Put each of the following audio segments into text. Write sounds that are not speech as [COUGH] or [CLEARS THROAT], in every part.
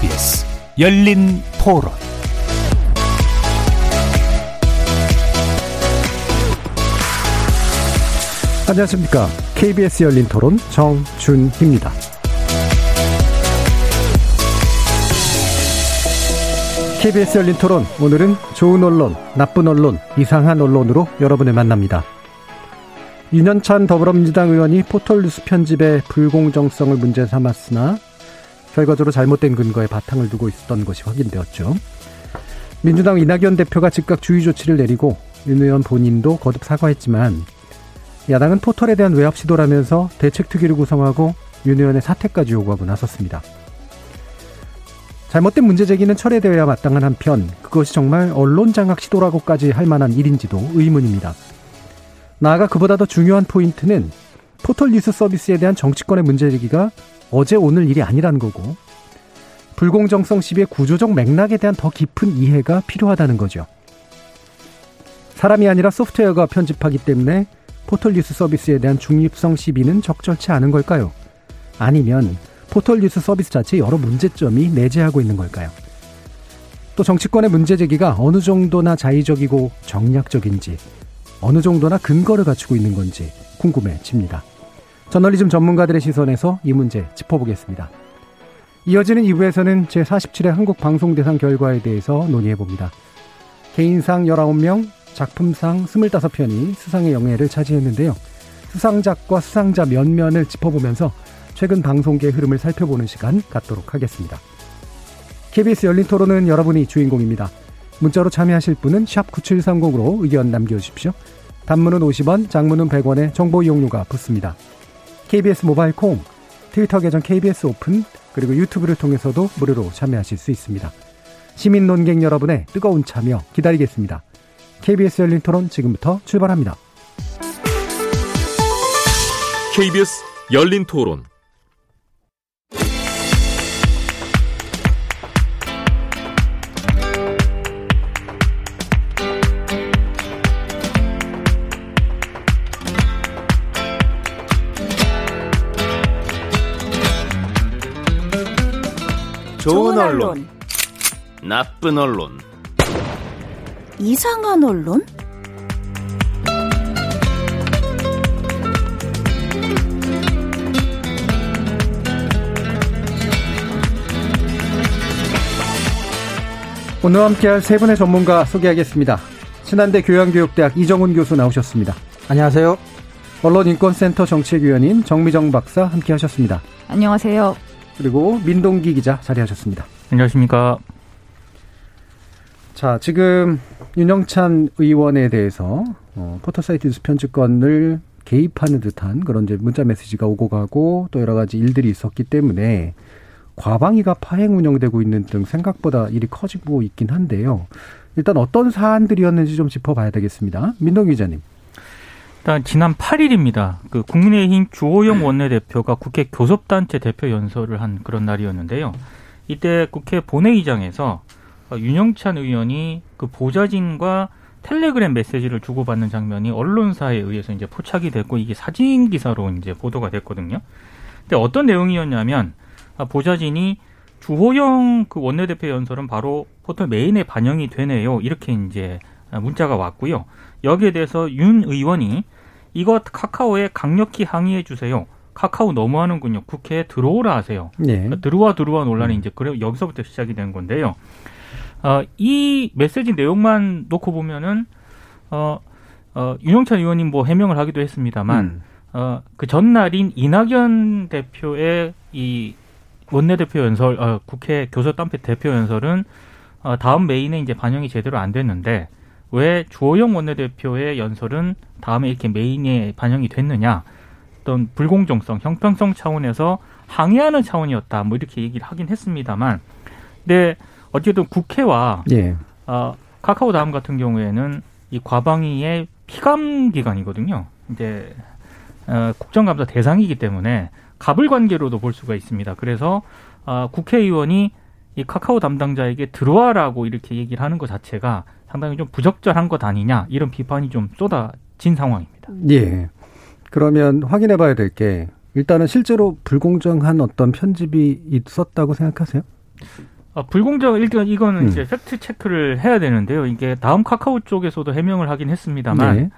KBS 열린 토론 안녕하십니까. KBS 열린 토론 정준희입니다. KBS 열린 토론 오늘은 좋은 언론, 나쁜 언론, 이상한 언론으로 여러분을 만납니다. 윤현찬 더불어민주당 의원이 포털뉴스 편집의 불공정성을 문제 삼았으나 결과적으로 잘못된 근거에 바탕을 두고 있었던 것이 확인되었죠. 민주당 이낙연 대표가 즉각 주의 조치를 내리고 윤 의원 본인도 거듭 사과했지만 야당은 포털에 대한 외압 시도라면서 대책특위를 구성하고 윤 의원의 사퇴까지 요구하고 나섰습니다. 잘못된 문제 제기는 철회되어야 마땅한 한편 그것이 정말 언론 장악 시도라고까지 할 만한 일인지도 의문입니다. 나아가 그보다 더 중요한 포인트는 포털 뉴스 서비스에 대한 정치권의 문제 제기가 어제 오늘 일이 아니라는 거고 불공정성 시비의 구조적 맥락에 대한 더 깊은 이해가 필요하다는 거죠. 사람이 아니라 소프트웨어가 편집하기 때문에 포털 뉴스 서비스에 대한 중립성 시비는 적절치 않은 걸까요? 아니면 포털 뉴스 서비스 자체 여러 문제점이 내재하고 있는 걸까요? 또 정치권의 문제 제기가 어느 정도나 자의적이고 정략적인지, 어느 정도나 근거를 갖추고 있는 건지 궁금해집니다. 저널리즘 전문가들의 시선에서 이 문제 짚어보겠습니다. 이어지는 2부에서는 제47회 한국방송대상 결과에 대해서 논의해봅니다. 개인상 19명, 작품상 25편이 수상의 영예를 차지했는데요. 수상작과 수상자 면면을 짚어보면서 최근 방송계의 흐름을 살펴보는 시간 갖도록 하겠습니다. KBS 열린 토론은 여러분이 주인공입니다. 문자로 참여하실 분은 9730으로 의견 남겨주십시오. 단문은 50원, 장문은 100원의 정보 이용료가 붙습니다. KBS 모바일 콩, 트위터 계정 KBS 오픈, 그리고 유튜브를 통해서도 무료로 참여하실 수 있습니다. 시민 논객 여러분의 뜨거운 참여 기다리겠습니다. KBS 열린 토론 지금부터 출발합니다. KBS 열린 토론 좋은 언론, 나쁜 언론, 이상한 언론? 오늘 함께할 세 분의 전문가 소개하겠습니다. 신한대 교양교육대학 이정훈 교수 나오셨습니다. 안녕하세요. 언론인권센터 정치위원인 정미정 박사 함께하셨습니다. 안녕하세요. 그리고 민동기 기자 자리하셨습니다. 안녕하십니까. 자, 지금 윤영찬 의원에 대해서 어, 포털사이트 뉴스 편집권을 개입하는 듯한 그런 이제 문자 메시지가 오고 가고 또 여러 가지 일들이 있었기 때문에 과방위가 파행 운영되고 있는 등 생각보다 일이 커지고 있긴 한데요. 일단 어떤 사안들이었는지 좀 짚어봐야 되겠습니다. 민동기 기자님. 일단 지난 8일입니다. 그 국민의힘 주호영 원내대표가 국회 교섭단체 대표 연설을 한 그런 날이었는데요. 이때 국회 본회의장에서 윤영찬 의원이 그 보좌진과 텔레그램 메시지를 주고받는 장면이 언론사에 의해서 이제 포착이 됐고 이게 사진 기사로 이제 보도가 됐거든요. 근데 어떤 내용이었냐면 아, 보좌진이 주호영 그 원내대표 연설은 바로 포털 메인에 반영이 되네요. 이렇게 이제 문자가 왔고요. 여기에 대해서 윤 의원이 이것 카카오에 강력히 항의해 주세요. 카카오 너무하는군요. 국회에 들어오라 하세요. 네. 그러니까 들어와 들어와 논란이 이제 그래 여기서부터 시작이 된 건데요. 어, 이 메시지 내용만 놓고 보면은 어, 어, 윤영찬 의원님 뭐 해명을 하기도 했습니다만 음. 어, 그 전날인 이낙연 대표의 이 원내대표 연설, 어, 국회 교섭단체 대표 연설은 어, 다음 메인에 이제 반영이 제대로 안 됐는데 왜 주호영 원내대표의 연설은 다음에 이렇게 메인에 반영이 됐느냐? 어떤 불공정성, 형평성 차원에서 항의하는 차원이었다. 뭐 이렇게 얘기를 하긴 했습니다만, 근데 어쨌든 국회와 예. 어, 카카오 다음 같은 경우에는 이 과방위의 피감 기관이거든요. 이제 어, 국정감사 대상이기 때문에 갑을 관계로도 볼 수가 있습니다. 그래서 어, 국회의원이 이 카카오 담당자에게 들어와라고 이렇게 얘기를 하는 것 자체가 상당히 좀 부적절한 것 아니냐 이런 비판이 좀 쏟아진 상황입니다. 예. 그러면 확인해 봐야 될 게 일단은 실제로 불공정한 어떤 편집이 있었다고 생각하세요? 아, 불공정 일단 이거는 음. 이제 팩트 체크를 해야 되는데요. 이게 다음 카카오 쪽에서도 해명을 하긴 했습니다만 네.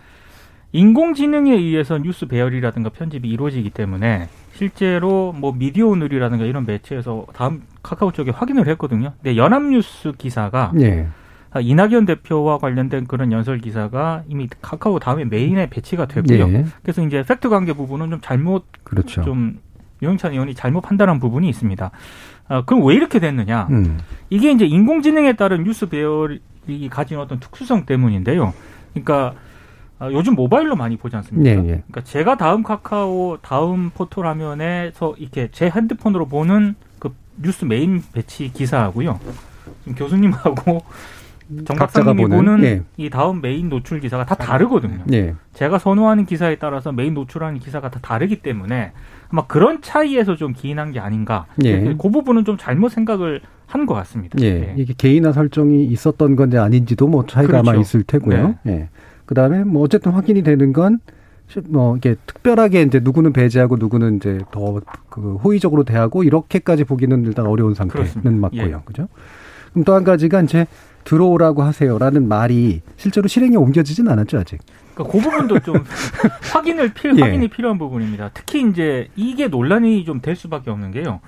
인공지능에 의해서 뉴스 배열이라든가 편집이 이루어지기 때문에 실제로 뭐 미디어 오늘이라든가 이런 매체에서 다음 카카오 쪽에 확인을 했거든요. 근데 연합뉴스 기사가 네. 아, 이낙연 대표와 관련된 그런 연설 기사가 이미 카카오 다음에 메인에 배치가 됐고요. 네. 그래서 이제 팩트 관계 부분은 좀 잘못 그렇죠. 좀 윤영찬 의원이 잘못 판단한 부분이 있습니다. 아, 그럼 왜 이렇게 됐느냐? 음. 이게 이제 인공지능에 따른 뉴스 배열이 가진 어떤 특수성 때문인데요. 그러니까 아, 요즘 모바일로 많이 보지 않습니까? 네, 예. 그러니까 제가 다음 카카오 다음 포털 화면에서 이렇게 제 핸드폰으로 보는 그 뉴스 메인 배치 기사하고요. 지금 교수님하고 정 각자가 박사님이 보는, 보는, 예. 이 다음 메인 노출 기사가 다 다르거든요. 네. 제가 선호하는 기사에 따라서 메인 노출하는 기사가 다 다르기 때문에 아마 그런 차이에서 좀 기인한 게 아닌가. 예. 그 부분은 좀 잘못 생각을 한 것 같습니다. 예. 네. 이게 개인화 설정이 있었던 건지 아닌지도 뭐 차이가 아마 그렇죠. 있을 테고요. 예. 그다음에 뭐 어쨌든 확인이 되는 건뭐 이게 특별하게 이제 누구는 배제하고 누구는 이제 더 그 호의적으로 대하고 이렇게까지 보기는 일단 어려운 상태는 그렇습니다. 맞고요. 예. 그죠? 그럼 또 한 가지가 이제 들어오라고 하세요라는 말이 실제로 실행에 옮겨지진 않았죠 아직. 그러니까 그 부분도 좀 [LAUGHS] 확인을 필 예. 확인이 필요한 부분입니다. 특히 이제 이게 논란이 좀 될 수밖에 없는 게요.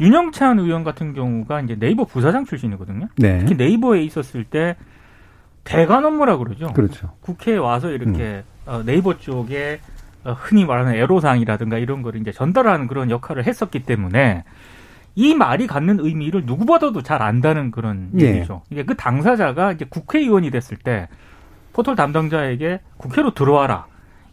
윤영찬 의원 같은 경우가 이제 네이버 부사장 출신이거든요. 네. 특히 네이버에 있었을 때 대관 업무라 그러죠. 그렇죠. 국회에 와서 이렇게 어, 네이버 쪽에 어, 흔히 말하는 애로사항이라든가 이런 거를 이제 전달하는 그런 역할을 했었기 때문에 이 말이 갖는 의미를 누구보다도 잘 안다는 그런 예. 얘기죠. 이게 그 당사자가 이제 국회의원이 됐을 때 포털 담당자에게 국회로 들어와라.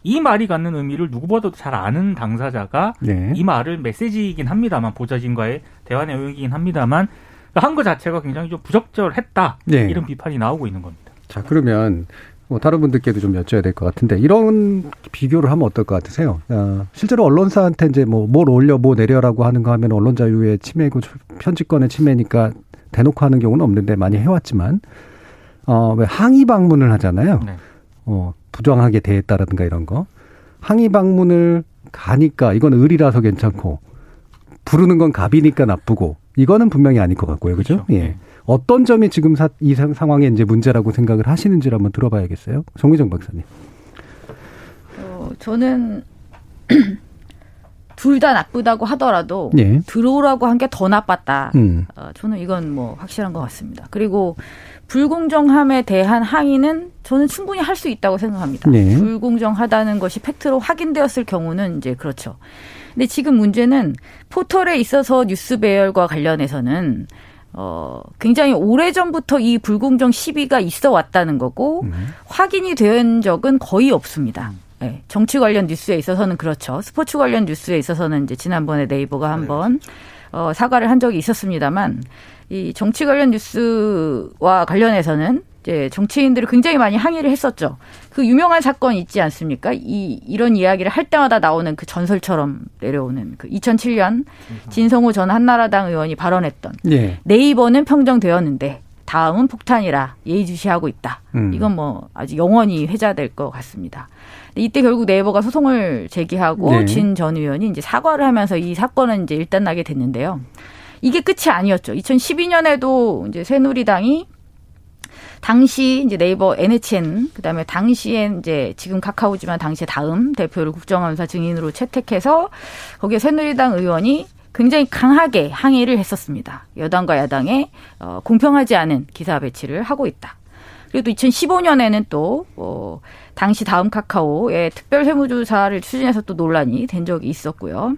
이 말이 갖는 의미를 누구보다도 잘 아는 당사자가 네. 이 말을 메시지이긴 합니다만 보좌진과의 대화 내용이긴 합니다만 한 거 자체가 굉장히 좀 부적절했다 네. 이런 비판이 나오고 있는 겁니다. 자, 그러면 뭐 다른 분들께도 좀 여쭤야 될 것 같은데 이런 비교를 하면 어떨 것 같으세요? 어, 실제로 언론사한테 이제 뭐 뭘 올려 뭐 내려라고 하는 거 하면 언론 자유의 침해고 편집권의 침해니까 대놓고 하는 경우는 없는데 많이 해왔지만 어, 왜 항의 방문을 하잖아요. 네. 어, 부정하게 대했다라든가 이런 거. 항의 방문을 가니까 이건 의리라서 괜찮고 부르는 건 갑이니까 나쁘고 이거는 분명히 아닐 것 같고요. 그죠? 그렇죠. 예. 네. 어떤 점이 지금 사, 이 상- 상황에 이제 문제라고 생각을 하시는지를 한번 들어봐야겠어요. 정의정 박사님. 어, 저는 [CLEARS THROAT] 둘 다 나쁘다고 하더라도 예. 들어오라고 한 게 더 나빴다. 음. 어, 저는 이건 뭐 확실한 것 같습니다. 그리고 불공정함에 대한 항의는 저는 충분히 할 수 있다고 생각합니다. 네. 불공정하다는 것이 팩트로 확인되었을 경우는 이제 그렇죠. 근데 지금 문제는 포털에 있어서 뉴스 배열과 관련해서는 어, 굉장히 오래전부터 이 불공정 시비가 있어 왔다는 거고, 음. 확인이 된 적은 거의 없습니다. 네, 정치 관련 뉴스에 있어서는 그렇죠. 스포츠 관련 뉴스에 있어서는 이제 지난번에 네이버가 한번 어, 사과를 한 적이 있었습니다만, 이 정치 관련 뉴스와 관련해서는 이제 정치인들이 굉장히 많이 항의를 했었죠. 그 유명한 사건 있지 않습니까? 이 이런 이야기를 할 때마다 나오는 그 전설처럼 내려오는 그 2007년 진성호 전 한나라당 의원이 발언했던 예. 네이버는 평정되었는데 다음은 폭탄이라 예의주시하고 있다. 음. 이건 뭐 아주 영원히 회자될 것 같습니다. 이때 결국 네이버가 소송을 제기하고 네. 진전 의원이 이제 사과를 하면서 이 사건은 이제 일단 나게 됐는데요. 이게 끝이 아니었죠. 2012년에도 이제 새누리당이 당시 이제 네이버 NHN 그다음에 당시에 이제 지금 카카오지만 당시에 다음 대표를 국정감사 증인으로 채택해서 거기에 새누리당 의원이 굉장히 강하게 항의를 했었습니다. 여당과 야당의 어, 공평하지 않은 기사 배치를 하고 있다. 그리고 또 2015년에는 또 어, 당시 다음 카카오의 특별 세무조사를 추진해서 또 논란이 된 적이 있었고요.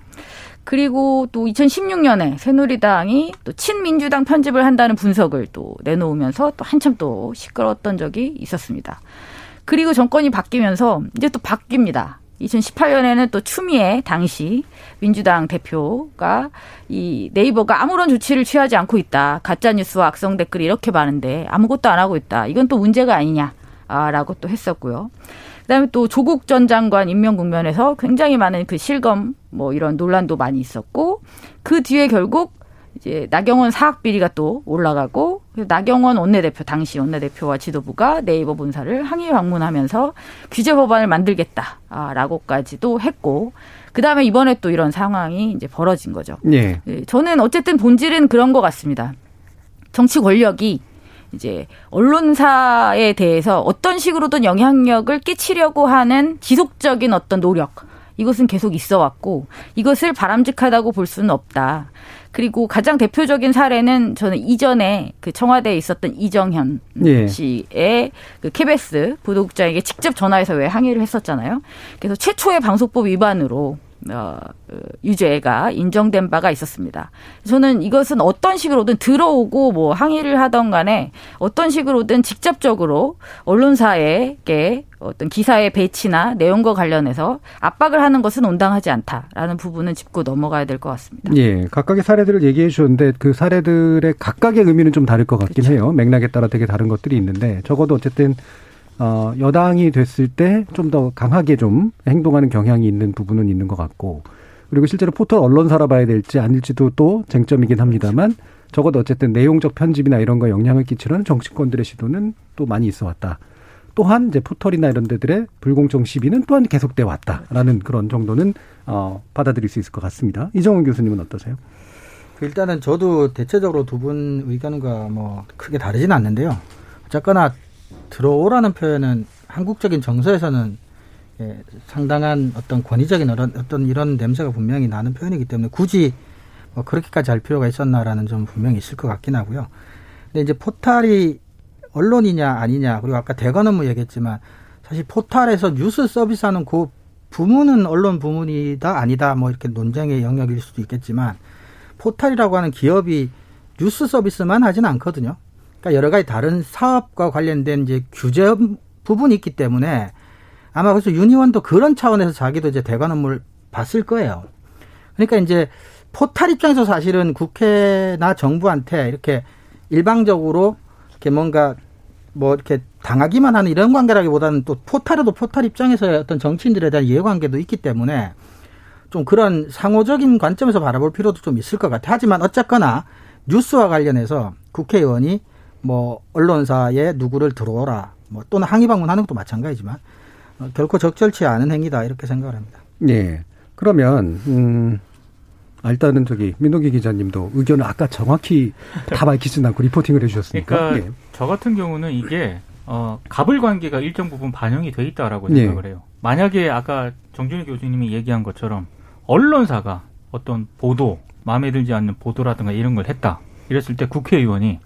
그리고 또 2016년에 새누리당이 또 친민주당 편집을 한다는 분석을 또 내놓으면서 또 한참 또 시끄러웠던 적이 있었습니다. 그리고 정권이 바뀌면서 이제 또 바뀝니다. 2018년에는 또 추미애 당시 민주당 대표가 이 네이버가 아무런 조치를 취하지 않고 있다. 가짜 뉴스와 악성 댓글이 이렇게 많은데 아무것도 안 하고 있다. 이건 또 문제가 아니냐라고 또 했었고요. 그다음에 또 조국 전 장관 임명 국면에서 굉장히 많은 그 실검 뭐 이런 논란도 많이 있었고 그 뒤에 결국 이제 나경원 사학 비리가 또 올라가고 나경원 원내대표 당시 원내대표와 지도부가 네이버 본사를 항의 방문하면서 규제 법안을 만들겠다라고까지도 했고 그다음에 이번에 또 이런 상황이 이제 벌어진 거죠. 예. 예, 저는 어쨌든 본질은 그런 것 같습니다. 정치 권력이 이제 언론사에 대해서 어떤 식으로든 영향력을 끼치려고 하는 지속적인 어떤 노력 이것은 계속 있어 왔고 이것을 바람직하다고 볼 수는 없다. 그리고 가장 대표적인 사례는 저는 이전에 그 청와대에 있었던 이정현 예. 씨의 그 KBS 보도국장에게 직접 전화해서 왜 항의를 했었잖아요. 그래서 최초의 방송법 위반으로 어, 어, 유죄가 인정된 바가 있었습니다. 저는 이것은 어떤 식으로든 들어오고 뭐 항의를 하던 간에 어떤 식으로든 직접적으로 언론사에게 어떤 기사의 배치나 내용과 관련해서 압박을 하는 것은 온당하지 않다라는 부분은 짚고 넘어가야 될 것 같습니다. 예, 각각의 사례들을 얘기해 주셨는데 그 사례들의 각각의 의미는 좀 다를 것 같긴 해요. 맥락에 따라 되게 다른 것들이 있는데 적어도 어쨌든 어, 여당이 됐을 때 좀 더 강하게 좀 행동하는 경향이 있는 부분은 있는 것 같고 그리고 실제로 포털 언론사라 봐야 될지 아닐지도 또 쟁점이긴 합니다만 적어도 어쨌든 내용적 편집이나 이런 거 영향을 끼치는 정치권들의 시도는 또 많이 있어 왔다. 또한 이제 포털이나 이런 데들의 불공정 시비는 또한 계속돼 왔다라는 그런 정도는 어, 받아들일 수 있을 것 같습니다. 이정훈 교수님은 어떠세요? 그 일단은 저도 대체적으로 두 분 의견과 뭐 크게 다르진 않는데요. 어쨌거나 들어오라는 표현은 한국적인 정서에서는 예, 상당한 어떤 권위적인 어떤, 이런 냄새가 분명히 나는 표현이기 때문에 굳이 뭐 그렇게까지 할 필요가 있었나라는 점 분명히 있을 것 같긴 하고요. 근데 이제 포탈이 언론이냐 아니냐 그리고 아까 대관 업무 얘기했지만 사실 포탈에서 뉴스 서비스하는 그 부문은 언론 부문이다 아니다 뭐 이렇게 논쟁의 영역일 수도 있겠지만 포탈이라고 하는 기업이 뉴스 서비스만 하진 않거든요. 그러니까 여러 가지 다른 사업과 관련된 이제 규제 부분이 있기 때문에 아마 그래서 유니원도 그런 차원에서 자기도 이제 대관 업무를 봤을 거예요. 그러니까 이제 포탈 입장에서 사실은 국회나 정부한테 이렇게 일방적으로 이렇게 뭔가 뭐 이렇게 당하기만 하는 이런 관계라기보다는 또 포탈에도 포탈 입장에서의 어떤 정치인들에 대한 이해관계도 있기 때문에 좀 그런 상호적인 관점에서 바라볼 필요도 좀 있을 것 같아요. 하지만 어쨌거나 뉴스와 관련해서 국회의원이 뭐 언론사에 누구를 들어오라 뭐 또는 항의 방문하는 것도 마찬가지지만 어, 결코 적절치 않은 행위다 이렇게 생각을 합니다. 예. 그러면 음 아, 일단은 저기 민동기 기자님도 의견을 아까 정확히 다 밝히진 않고 리포팅을 해주셨으니까. 그러니까 예. 저 같은 경우는 이게 어 갑을 관계가 일정 부분 반영이 돼 있다라고 예. 생각을 해요. 만약에 아까 정준희 교수님이 얘기한 것처럼 언론사가 어떤 보도 마음에 들지 않는 보도라든가 이런 걸 했다 이랬을 때 국회의원이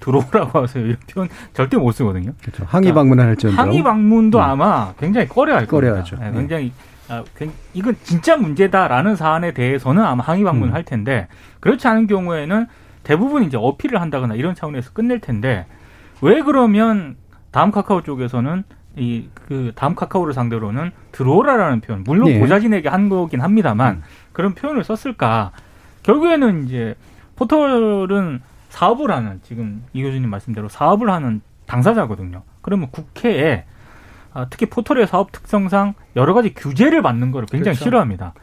들어오라고 [LAUGHS] 하세요 이런 표현 절대 못 쓰거든요. 그렇죠. 항의 방문을 할지언정. 항의 방문도 음. 아마 굉장히 꺼려할 겁니다. 꺼려하죠. 네, 예. 굉장히 아, 굉- 이건 진짜 문제다라는 사안에 대해서는 아마 항의 방문을 음. 할 텐데 그렇지 않은 경우에는 대부분 이제 어필을 한다거나 이런 차원에서 끝낼 텐데 왜 그러면 다음 카카오 쪽에서는 이 그 다음 카카오를 상대로는 들어오라라는 표현 물론 예. 보좌진에게 한 거긴 합니다만 음. 그런 표현을 썼을까 결국에는 이제 포털은 사업을 하는 지금 이 교수님 말씀대로 사업을 하는 당사자거든요. 그러면 국회에 아, 특히 포털의 사업 특성상 여러 가지 규제를 받는 걸 굉장히 그렇죠. 싫어합니다.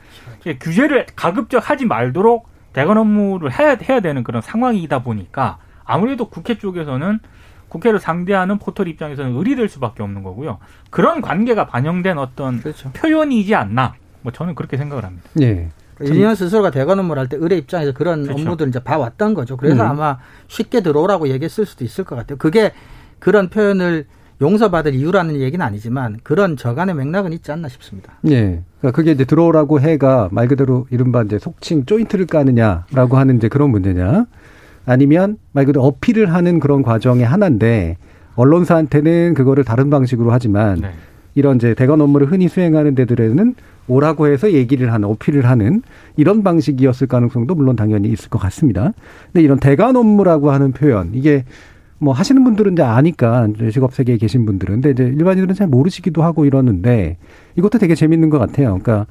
예, 규제를 가급적 하지 말도록 대관 업무를 해야, 해야 되는 그런 상황이다 보니까 아무래도 국회 쪽에서는 국회를 상대하는 포털 입장에서는 의리될 수밖에 없는 거고요. 그런 관계가 반영된 어떤 그렇죠. 표현이지 않나. 뭐 저는 그렇게 생각을 합니다. 예. 유니언 스스로가 대관 업무를 할 때 의뢰 입장에서 그런 그렇죠. 업무들을 이제 봐왔던 거죠. 그래서 음. 아마 쉽게 들어오라고 얘기했을 수도 있을 것 같아요. 그게 그런 표현을 용서받을 이유라는 얘기는 아니지만 그런 저간의 맥락은 있지 않나 싶습니다. 예. 그러니까 그게 이제 들어오라고 해가 말 그대로 이른바 이제 속칭 조인트를 까느냐라고 하는 이제 그런 문제냐. 아니면 말 그대로 어필을 하는 그런 과정의 하나인데 언론사한테는 그거를 다른 방식으로 하지만 네. 이런 이제 대관 업무를 흔히 수행하는 데들에는 오라고 해서 얘기를 하는 어필을 하는 이런 방식이었을 가능성도 물론 당연히 있을 것 같습니다. 근데 이런 대관 업무라고 하는 표현 이게 뭐 하시는 분들은 이제 아니까 직업 세계에 계신 분들은 근데 이제 일반인들은 잘 모르시기도 하고 이러는데 이것도 되게 재밌는 것 같아요. 그러니까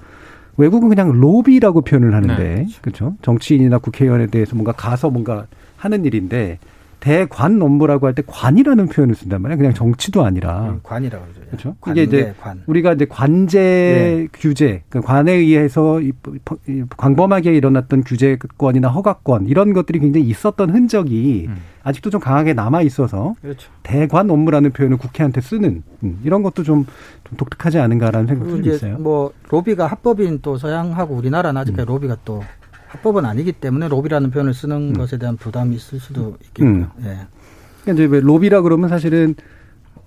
외국은 그냥 로비라고 표현을 하는데 네, 그렇죠. 정치인이나 국회의원에 대해서 뭔가 가서 뭔가 하는 일인데 대관 업무라고 할 때 관이라는 표현을 쓴단 말이에요. 그냥 정치도 아니라. 음, 관이라고 그러죠. 그렇죠. 관, 이게 이제 네, 관. 우리가 이제 관제 네. 규제, 그 관에 의해서 광범하게 일어났던 규제권이나 허가권 이런 것들이 굉장히 있었던 흔적이 음. 아직도 좀 강하게 남아 있어서 그렇죠. 대관 업무라는 표현을 국회한테 쓰는 음, 이런 것도 좀, 좀 독특하지 않은가라는 생각도 좀 있어요. 뭐 로비가 합법인 또 서양하고 우리나라는 아직까지 로비가 또 합법은 아니기 때문에 로비라는 표현을 쓰는 것에 대한 부담이 있을 수도 있겠고요. 음. 예. 그러니까 이제 왜 로비라 그러면 사실은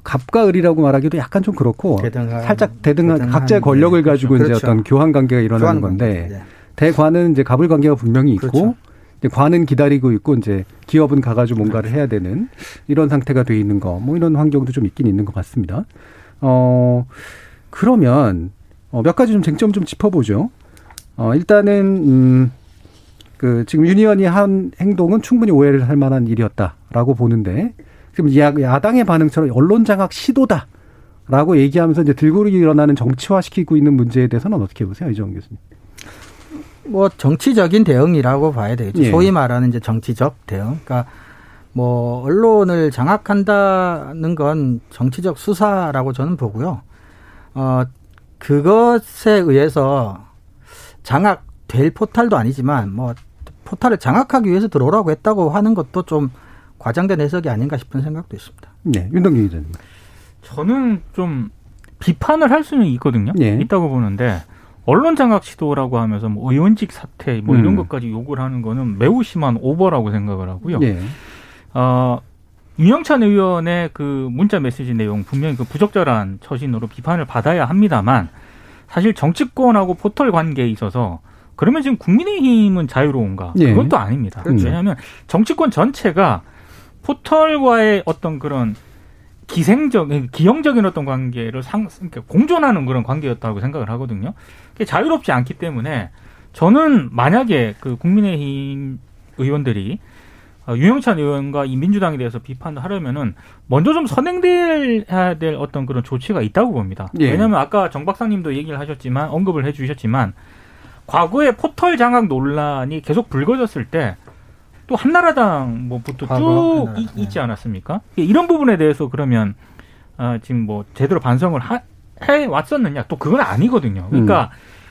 갑과 을이라고 말하기도 약간 좀 그렇고 대등한- 살짝 대등한 대등한, 각자의 권력을 네, 가지고 그렇죠. 이제 어떤 교환 관계가 일어나는 교환 건데. 예. 대관은 이제 갑을 관계가 분명히 있고 그렇죠. 이제 관은 기다리고 있고 이제 기업은 가가지고 뭔가를 해야 되는 이런 상태가 돼 있는 거 뭐 이런 환경도 좀 있긴 있는 것 같습니다. 어 그러면 어, 몇 가지 좀 쟁점 좀 짚어보죠. 어 일단은 음 그 지금 유니언이 한 행동은 충분히 오해를 할 만한 일이었다라고 보는데 지금 야, 야당의 반응처럼 언론 장악 시도다. 라고 얘기하면서 이제 들고 일어나는 정치화시키고 있는 문제에 대해서는 어떻게 보세요, 이정 교수님? 뭐 정치적인 대응이라고 봐야 되겠죠. 예. 소위 말하는 이제 정치적 대응. 그러니까 뭐 언론을 장악한다는 건 정치적 수사라고 저는 보고요. 어 그것에 의해서 장악될 포탈도 아니지만 뭐 포탈을 장악하기 위해서 들어오라고 했다고 하는 것도 좀 과장된 해석이 아닌가 싶은 생각도 있습니다. 네, 윤동기 기자님. 저는 좀 비판을 할 수는 있거든요. 예. 있다고 보는데 언론 장악 시도라고 하면서 뭐 의원직 사퇴 뭐 이런 음. 것까지 요구를 하는 거는 매우 심한 오버라고 생각을 하고요. 예. 어, 윤영찬 의원의 그 문자 메시지 내용 분명히 그 부적절한 처신으로 비판을 받아야 합니다만 사실 정치권하고 포털 관계에 있어서 그러면 지금 국민의힘은 자유로운가? 예. 그건 또 아닙니다. 그렇죠. 왜냐하면 정치권 전체가 포털과의 어떤 그런 기생적, 기형적인 어떤 관계를 상, 그러니까 공존하는 그런 관계였다고 생각을 하거든요. 그게 자유롭지 않기 때문에 저는 만약에 그 국민의힘 의원들이 어, 유영찬 의원과 이 민주당에 대해서 비판을 하려면은 먼저 좀 선행돼야 될 어떤 그런 조치가 있다고 봅니다. 예. 왜냐하면 아까 정 박사님도 얘기를 하셨지만 언급을 해주셨지만 과거에 포털 장악 논란이 계속 불거졌을 때 또 한나라당 뭐부터 쭉 한나라당, 이- 있지 예. 않았습니까? 이런 부분에 대해서 그러면 아, 지금 뭐 제대로 반성을 하, 해 왔었느냐? 또 그건 아니거든요. 그러니까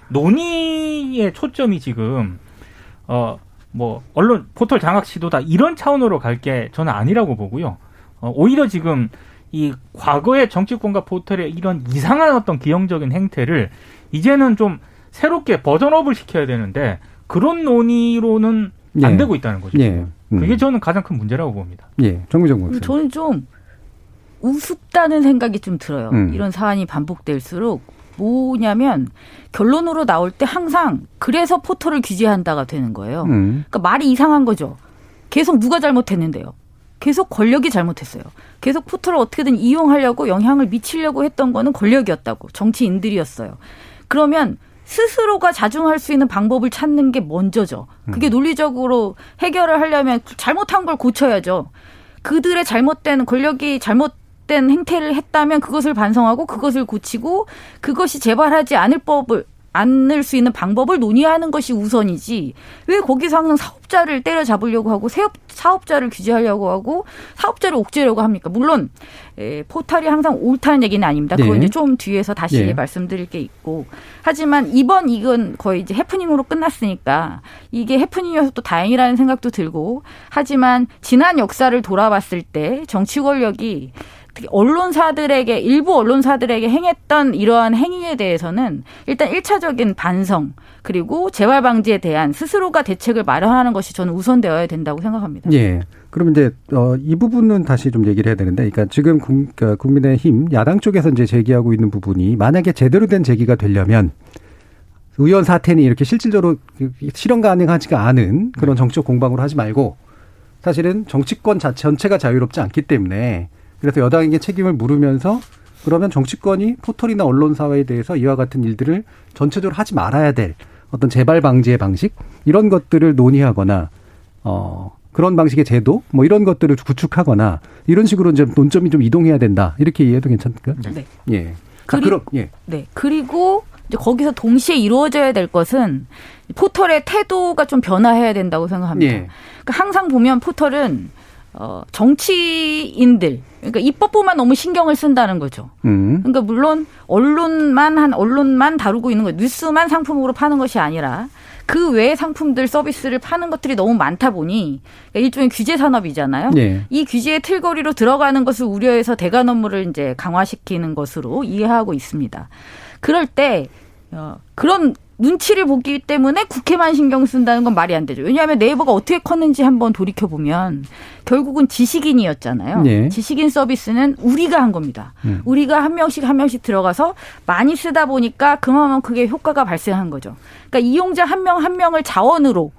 논의의 초점이 지금 어 뭐 언론 포털 장악 시도다 이런 차원으로 갈 게 저는 아니라고 보고요. 어, 오히려 지금 이 과거의 정치권과 포털의 이런 이상한 어떤 기형적인 행태를 이제는 좀 새롭게 버전업을 시켜야 되는데 그런 논의로는 안 예. 되고 있다는 거죠. 예. 음. 그게 저는 가장 큰 문제라고 봅니다. 예. 정미정 목사. 저는 좀 우습다는 생각이 좀 들어요. 음. 이런 사안이 반복될수록 뭐냐면 결론으로 나올 때 항상 그래서 포털을 규제한다가 되는 거예요. 음. 그러니까 말이 이상한 거죠. 계속 누가 잘못했는데요. 계속 권력이 잘못했어요. 계속 포털을 어떻게든 이용하려고 영향을 미치려고 했던 거는 권력이었다고 정치인들이었어요. 그러면 스스로가 자중할 수 있는 방법을 찾는 게 먼저죠. 그게 논리적으로 해결을 하려면 잘못한 걸 고쳐야죠. 그들의 잘못된 권력이 잘못 된 행태를 했다면 그것을 반성하고 그것을 고치고 그것이 재발하지 않을 법을 않을 수 있는 방법을 논의하는 것이 우선이지 왜 거기서 항상 사업자를 때려잡으려고 하고 세업, 사업자를 규제하려고 하고 사업자를 옥죄려고 합니까? 물론 에, 포탈이 항상 옳다는 얘기는 아닙니다. 그건 예. 이제 좀 뒤에서 다시 예. 말씀드릴 게 있고 하지만 이번 이건 거의 이제 해프닝으로 끝났으니까 이게 해프닝이어서 또 다행이라는 생각도 들고 하지만 지난 역사를 돌아봤을 때 정치 권력이 특히 언론사들에게 일부 언론사들에게 행했던 이러한 행위에 대해서는 일단 일차적인 반성 그리고 재발 방지에 대한 스스로가 대책을 마련하는 것이 저는 우선되어야 된다고 생각합니다. 예. 그럼 이제 어, 이 부분은 다시 좀 얘기를 해야 되는데, 그러니까 지금 국, 그러니까 국민의힘 야당 쪽에서 이제 제기하고 있는 부분이 만약에 제대로 된 제기가 되려면 의원 사퇴는 이렇게 실질적으로 실현 가능하지가 않은 그런 정치적 공방으로 하지 말고 사실은 정치권 자체 전체가 자유롭지 않기 때문에 그래서 여당에게 책임을 물으면서 그러면 정치권이 포털이나 언론사에 대해서 이와 같은 일들을 전체적으로 하지 말아야 될 어떤 재발 방지의 방식 이런 것들을 논의하거나 어 그런 방식의 제도 뭐 이런 것들을 구축하거나 이런 식으로 이제 논점이 좀 이동해야 된다 이렇게 이해해도 괜찮을까요? 네. 예. 그리- 그럼 예. 네. 그리고 이제 거기서 동시에 이루어져야 될 것은 포털의 태도가 좀 변화해야 된다고 생각합니다. 예. 그러니까 항상 보면 포털은 어, 정치인들, 그러니까 입법부만 너무 신경을 쓴다는 거죠. 음. 그러니까 물론 언론만 한 언론만 다루고 있는 거, 뉴스만 상품으로 파는 것이 아니라 그 외의 상품들 서비스를 파는 것들이 너무 많다 보니 그러니까 일종의 규제 산업이잖아요. 예. 이 규제의 틀거리로 들어가는 것을 우려해서 대관 업무를 이제 강화시키는 것으로 이해하고 있습니다. 그럴 때 어, 그런 눈치를 보기 때문에 국회만 신경 쓴다는 건 말이 안 되죠. 왜냐하면 네이버가 어떻게 컸는지 한번 돌이켜 보면 결국은 지식인이었잖아요. 네. 지식인 서비스는 우리가 한 겁니다. 음. 우리가 한 명씩 한 명씩 들어가서 많이 쓰다 보니까 그만큼 그게 효과가 발생한 거죠. 그러니까 이용자 한 명한 명을 자원으로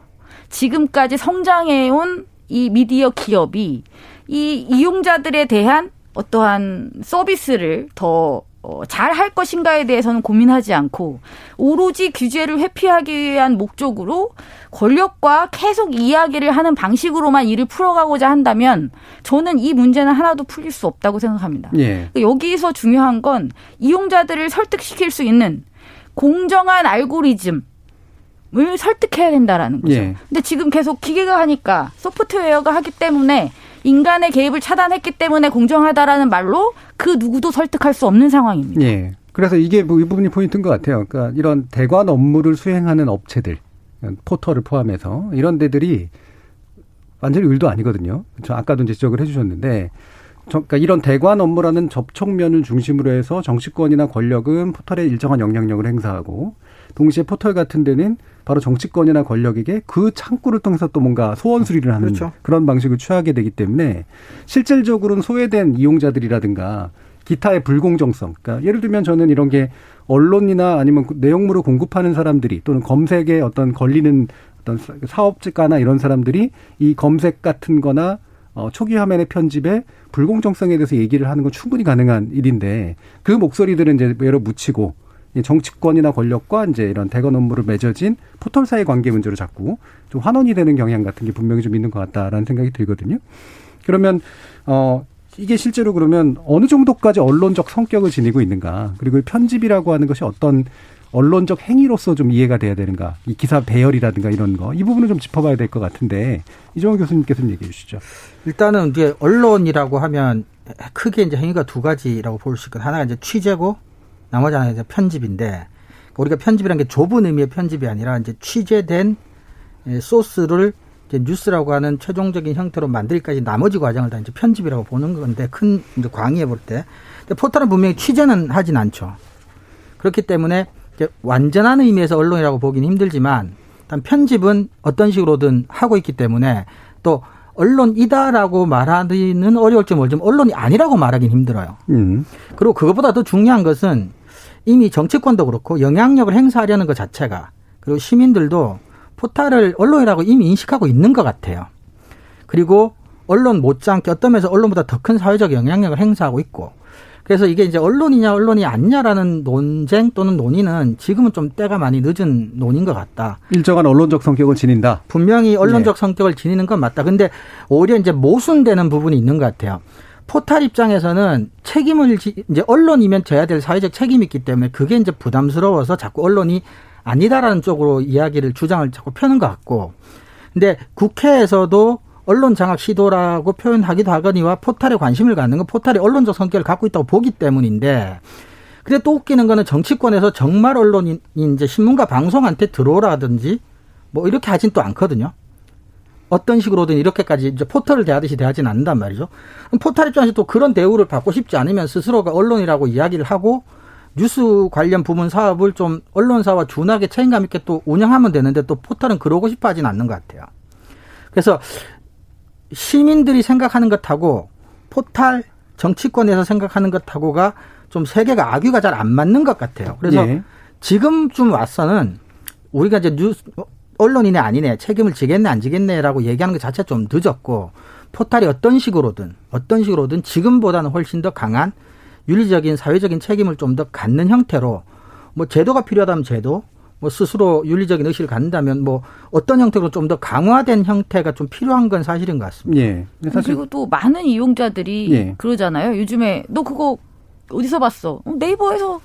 지금까지 성장해 온 이 미디어 기업이 이 이용자들에 대한 어떠한 서비스를 더 어, 잘할 것인가에 대해서는 고민하지 않고 오로지 규제를 회피하기 위한 목적으로 권력과 계속 이야기를 하는 방식으로만 일을 풀어가고자 한다면 저는 이 문제는 하나도 풀릴 수 없다고 생각합니다. 예. 그러니까 여기서 중요한 건 이용자들을 설득시킬 수 있는 공정한 알고리즘 을 설득해야 된다라는 거죠. 예. 근데 지금 계속 기계가 하니까 소프트웨어가 하기 때문에 인간의 개입을 차단했기 때문에 공정하다라는 말로 그 누구도 설득할 수 없는 상황입니다. 예. 그래서 이게 뭐 이 부분이 포인트인 것 같아요. 그러니까 이런 대관 업무를 수행하는 업체들, 포털을 포함해서 이런 데들이 완전히 을도 아니거든요. 저 아까도 이제 지적을 해주셨는데, 저- 그러니까 이런 대관 업무라는 접촉면을 중심으로 해서 정치권이나 권력은 포털에 일정한 영향력을 행사하고, 동시에 포털 같은 데는 바로 정치권이나 권력에게 그 창구를 통해서 또 뭔가 소원 수리를 하는 그렇죠. 그런 방식을 취하게 되기 때문에 실질적으로는 소외된 이용자들이라든가 기타의 불공정성. 그러니까 예를 들면 저는 이런 게 언론이나 아니면 그 내용물을 공급하는 사람들이 또는 검색에 어떤 걸리는 어떤 사업가나 이런 사람들이 이 검색 같은 거나 어, 초기 화면의 편집에 불공정성에 대해서 얘기를 하는 건 충분히 가능한 일인데 그 목소리들은 이제 여러 묻히고 이 정치권이나 권력과 이제 이런 대건 업무를 맺어진 포털사의 관계 문제로 자꾸 좀 환원이 되는 경향 같은 게 분명히 좀 있는 것 같다라는 생각이 들거든요. 그러면 어 이게 실제로 그러면 어느 정도까지 언론적 성격을 지니고 있는가 그리고 이 편집이라고 하는 것이 어떤 언론적 행위로서 좀 이해가 돼야 되는가 이 기사 배열이라든가 이런 거 이 부분을 좀 짚어봐야 될 것 같은데 이종호 교수님께서 좀 얘기해 주시죠. 일단은 이제 언론이라고 하면 크게 이제 행위가 두 가지라고 볼 수 있거든. 하나가 이제 취재고 나머지 하나가 이제 편집인데 우리가 편집이라는 게 좁은 의미의 편집이 아니라 이제 취재된 예, 소스를 이제 뉴스라고 하는 최종적인 형태로 만들기까지 나머지 과정을 다 이제 편집이라고 보는 건데 큰 이제 광의해 볼 때. 근데 포털은 분명히 취재는 하진 않죠. 그렇기 때문에 이제 완전한 의미에서 언론이라고 보기는 힘들지만 일단 편집은 어떤 식으로든 하고 있기 때문에 또 언론이다라고 말하기는 어려울지 모르지만 언론이 아니라고 말하기는 힘들어요. 음. 그리고 그것보다 더 중요한 것은 이미 정치권도 그렇고 영향력을 행사하려는 것 자체가 그리고 시민들도 포탈을 언론이라고 이미 인식하고 있는 것 같아요. 그리고 언론 못지않게 어떤 면에서 언론보다 더 큰 사회적 영향력을 행사하고 있고 그래서 이게 이제 언론이냐 언론이 아니냐라는 논쟁 또는 논의는 지금은 좀 때가 많이 늦은 논인 것 같다. 일정한 언론적 성격을 지닌다. 분명히 언론적 네. 성격을 지니는 건 맞다. 근데 오히려 이제 모순되는 부분이 있는 것 같아요. 포탈 입장에서는 책임을 지, 이제 언론이면 져야 될 사회적 책임이 있기 때문에 그게 이제 부담스러워서 자꾸 언론이 아니다라는 쪽으로 이야기를 주장을 자꾸 펴는 것 같고. 근데 국회에서도 언론 장악 시도라고 표현하기도 하거니와 포탈에 관심을 갖는 건 포탈이 언론적 성격을 갖고 있다고 보기 때문인데 근데 또 웃기는 거는 정치권에서 정말 언론인 이제 신문과 방송한테 들어오라든지 뭐 이렇게 하진 또 않거든요. 어떤 식으로든 이렇게까지 이제 포털을 대하듯이 대하진 않는단 말이죠. 포털 입장에서 또 그런 대우를 받고 싶지 않으면 스스로가 언론이라고 이야기를 하고 뉴스 관련 부문 사업을 좀 언론사와 준하게 책임감 있게 또 운영하면 되는데 또 포털은 그러고 싶어 하진 않는 것 같아요. 그래서 시민들이 생각하는 것하고 포탈 정치권에서 생각하는 것하고가 좀 세계가 악유가 잘 안 맞는 것 같아요. 그래서 예. 지금쯤 와서는 우리가 이제 뉴스 언론이네 아니네 책임을 지겠네 안 지겠네라고 얘기하는 것 자체 좀 늦었고 포탈이 어떤 식으로든 어떤 식으로든 지금보다는 훨씬 더 강한 윤리적인 사회적인 책임을 좀 더 갖는 형태로 뭐 제도가 필요하다면 제도 뭐 스스로 윤리적인 의식을 갖는다면 뭐 어떤 형태로 좀 더 강화된 형태가 좀 필요한 건 사실인 것 같습니다. 예. 그리고 또 많은 이용자들이 예. 그러잖아요. 요즘에 너 그거 어디서 봤어? 어, 네이버에서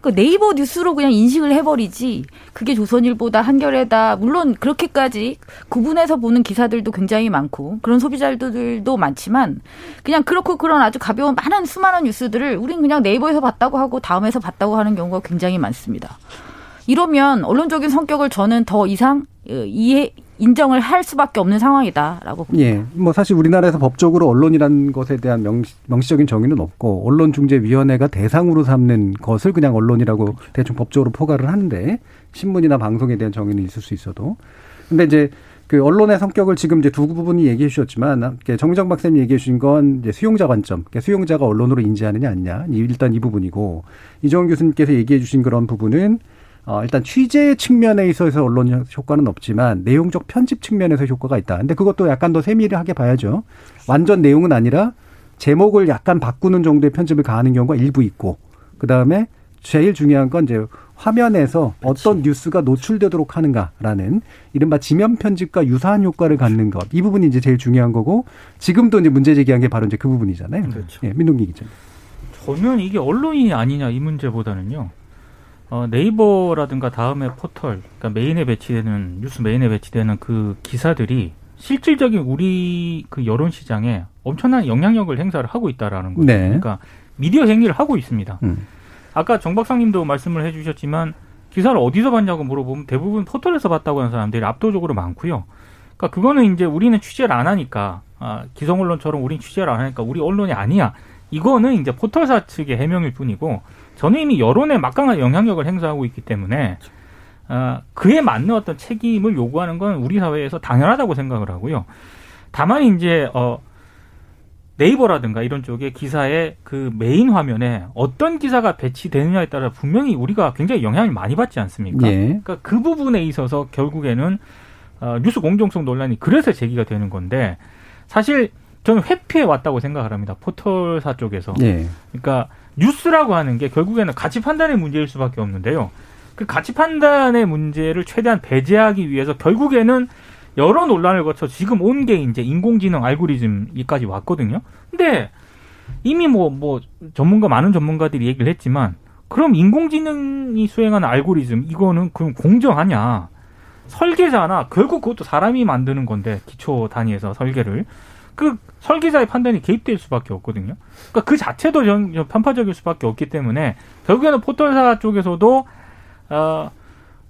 그 네이버 뉴스로 그냥 인식을 해버리지 그게 조선일보다 한겨레다 물론 그렇게까지 구분해서 보는 기사들도 굉장히 많고 그런 소비자들도 많지만 그냥 그렇고 그런 아주 가벼운 많은 수많은 뉴스들을 우린 그냥 네이버에서 봤다고 하고 다음에서 봤다고 하는 경우가 굉장히 많습니다. 이러면 언론적인 성격을 저는 더 이상 어, 이해 인정을 할 수밖에 없는 상황이다라고 봅니다. 예. 뭐 사실 우리나라에서 법적으로 언론이라는 것에 대한 명시, 명시적인 정의는 없고 언론중재위원회가 대상으로 삼는 것을 그냥 언론이라고 대충 법적으로 포괄을 하는데 신문이나 방송에 대한 정의는 있을 수 있어도 근데 이제 그 언론의 성격을 지금 이제 두 부분이 얘기해 주셨지만 정정 박사님 얘기해 주신 건 이제 수용자 관점, 그러니까 수용자가 언론으로 인지하느냐 아니냐 일단 이 부분이고 이정훈 교수님께서 얘기해 주신 그런 부분은 어, 일단 취재 측면에 있어서 언론 효과는 없지만 내용적 편집 측면에서 효과가 있다. 근데 그것도 약간 더 세밀하게 봐야죠. 완전 내용은 아니라 제목을 약간 바꾸는 정도의 편집을 가하는 경우가 일부 있고, 그 다음에 제일 중요한 건 이제 화면에서 그치. 어떤 뉴스가 노출되도록 하는가라는 이른바 지면 편집과 유사한 효과를 갖는 것. 이 부분이 이제 제일 중요한 거고, 지금도 이제 문제 제기한 게 바로 이제 그 부분이잖아요. 그렇죠. 예, 민동기 기자님. 저는 이게 언론이 아니냐 이 문제보다는요. 어, 네이버라든가 다음에 포털, 그러니까 메인에 배치되는 뉴스 메인에 배치되는 그 기사들이 실질적인 우리 그 여론 시장에 엄청난 영향력을 행사를 하고 있다라는 거죠. 네. 그러니까 미디어 행위를 하고 있습니다. 음. 아까 정 박사님도 말씀을 해주셨지만 기사를 어디서 봤냐고 물어보면 대부분 포털에서 봤다고 하는 사람들이 압도적으로 많고요. 그러니까 그거는 이제 우리는 취재를 안 하니까 아, 기성 언론처럼 우린 취재를 안 하니까 우리 언론이 아니야. 이거는 이제 포털사 측의 해명일 뿐이고 저는 이미 여론에 막강한 영향력을 행사하고 있기 때문에 어, 그에 맞는 어떤 책임을 요구하는 건 우리 사회에서 당연하다고 생각을 하고요. 다만 이제 어 네이버라든가 이런 쪽에 기사의 그 메인 화면에 어떤 기사가 배치되느냐에 따라 분명히 우리가 굉장히 영향을 많이 받지 않습니까? 예. 그러니까 그 부분에 있어서 결국에는 어, 뉴스 공정성 논란이 그래서 제기가 되는 건데 사실 저는 회피해 왔다고 생각을 합니다. 포털사 쪽에서. 예. 그러니까 뉴스라고 하는 게 결국에는 가치 판단의 문제일 수밖에 없는데요. 그 가치 판단의 문제를 최대한 배제하기 위해서 결국에는 여러 논란을 거쳐 지금 온 게 이제 인공지능 알고리즘이까지 왔거든요. 근데 이미 뭐, 뭐, 전문가, 많은 전문가들이 얘기를 했지만, 그럼 인공지능이 수행하는 알고리즘, 이거는 그럼 공정하냐? 설계자나, 결국 그것도 사람이 만드는 건데, 기초 단위에서 설계를. 그 설계자의 판단이 개입될 수밖에 없거든요. 그러니까 그 자체도 전, 편파적일 수밖에 없기 때문에 결국에는 포털사 쪽에서도 어,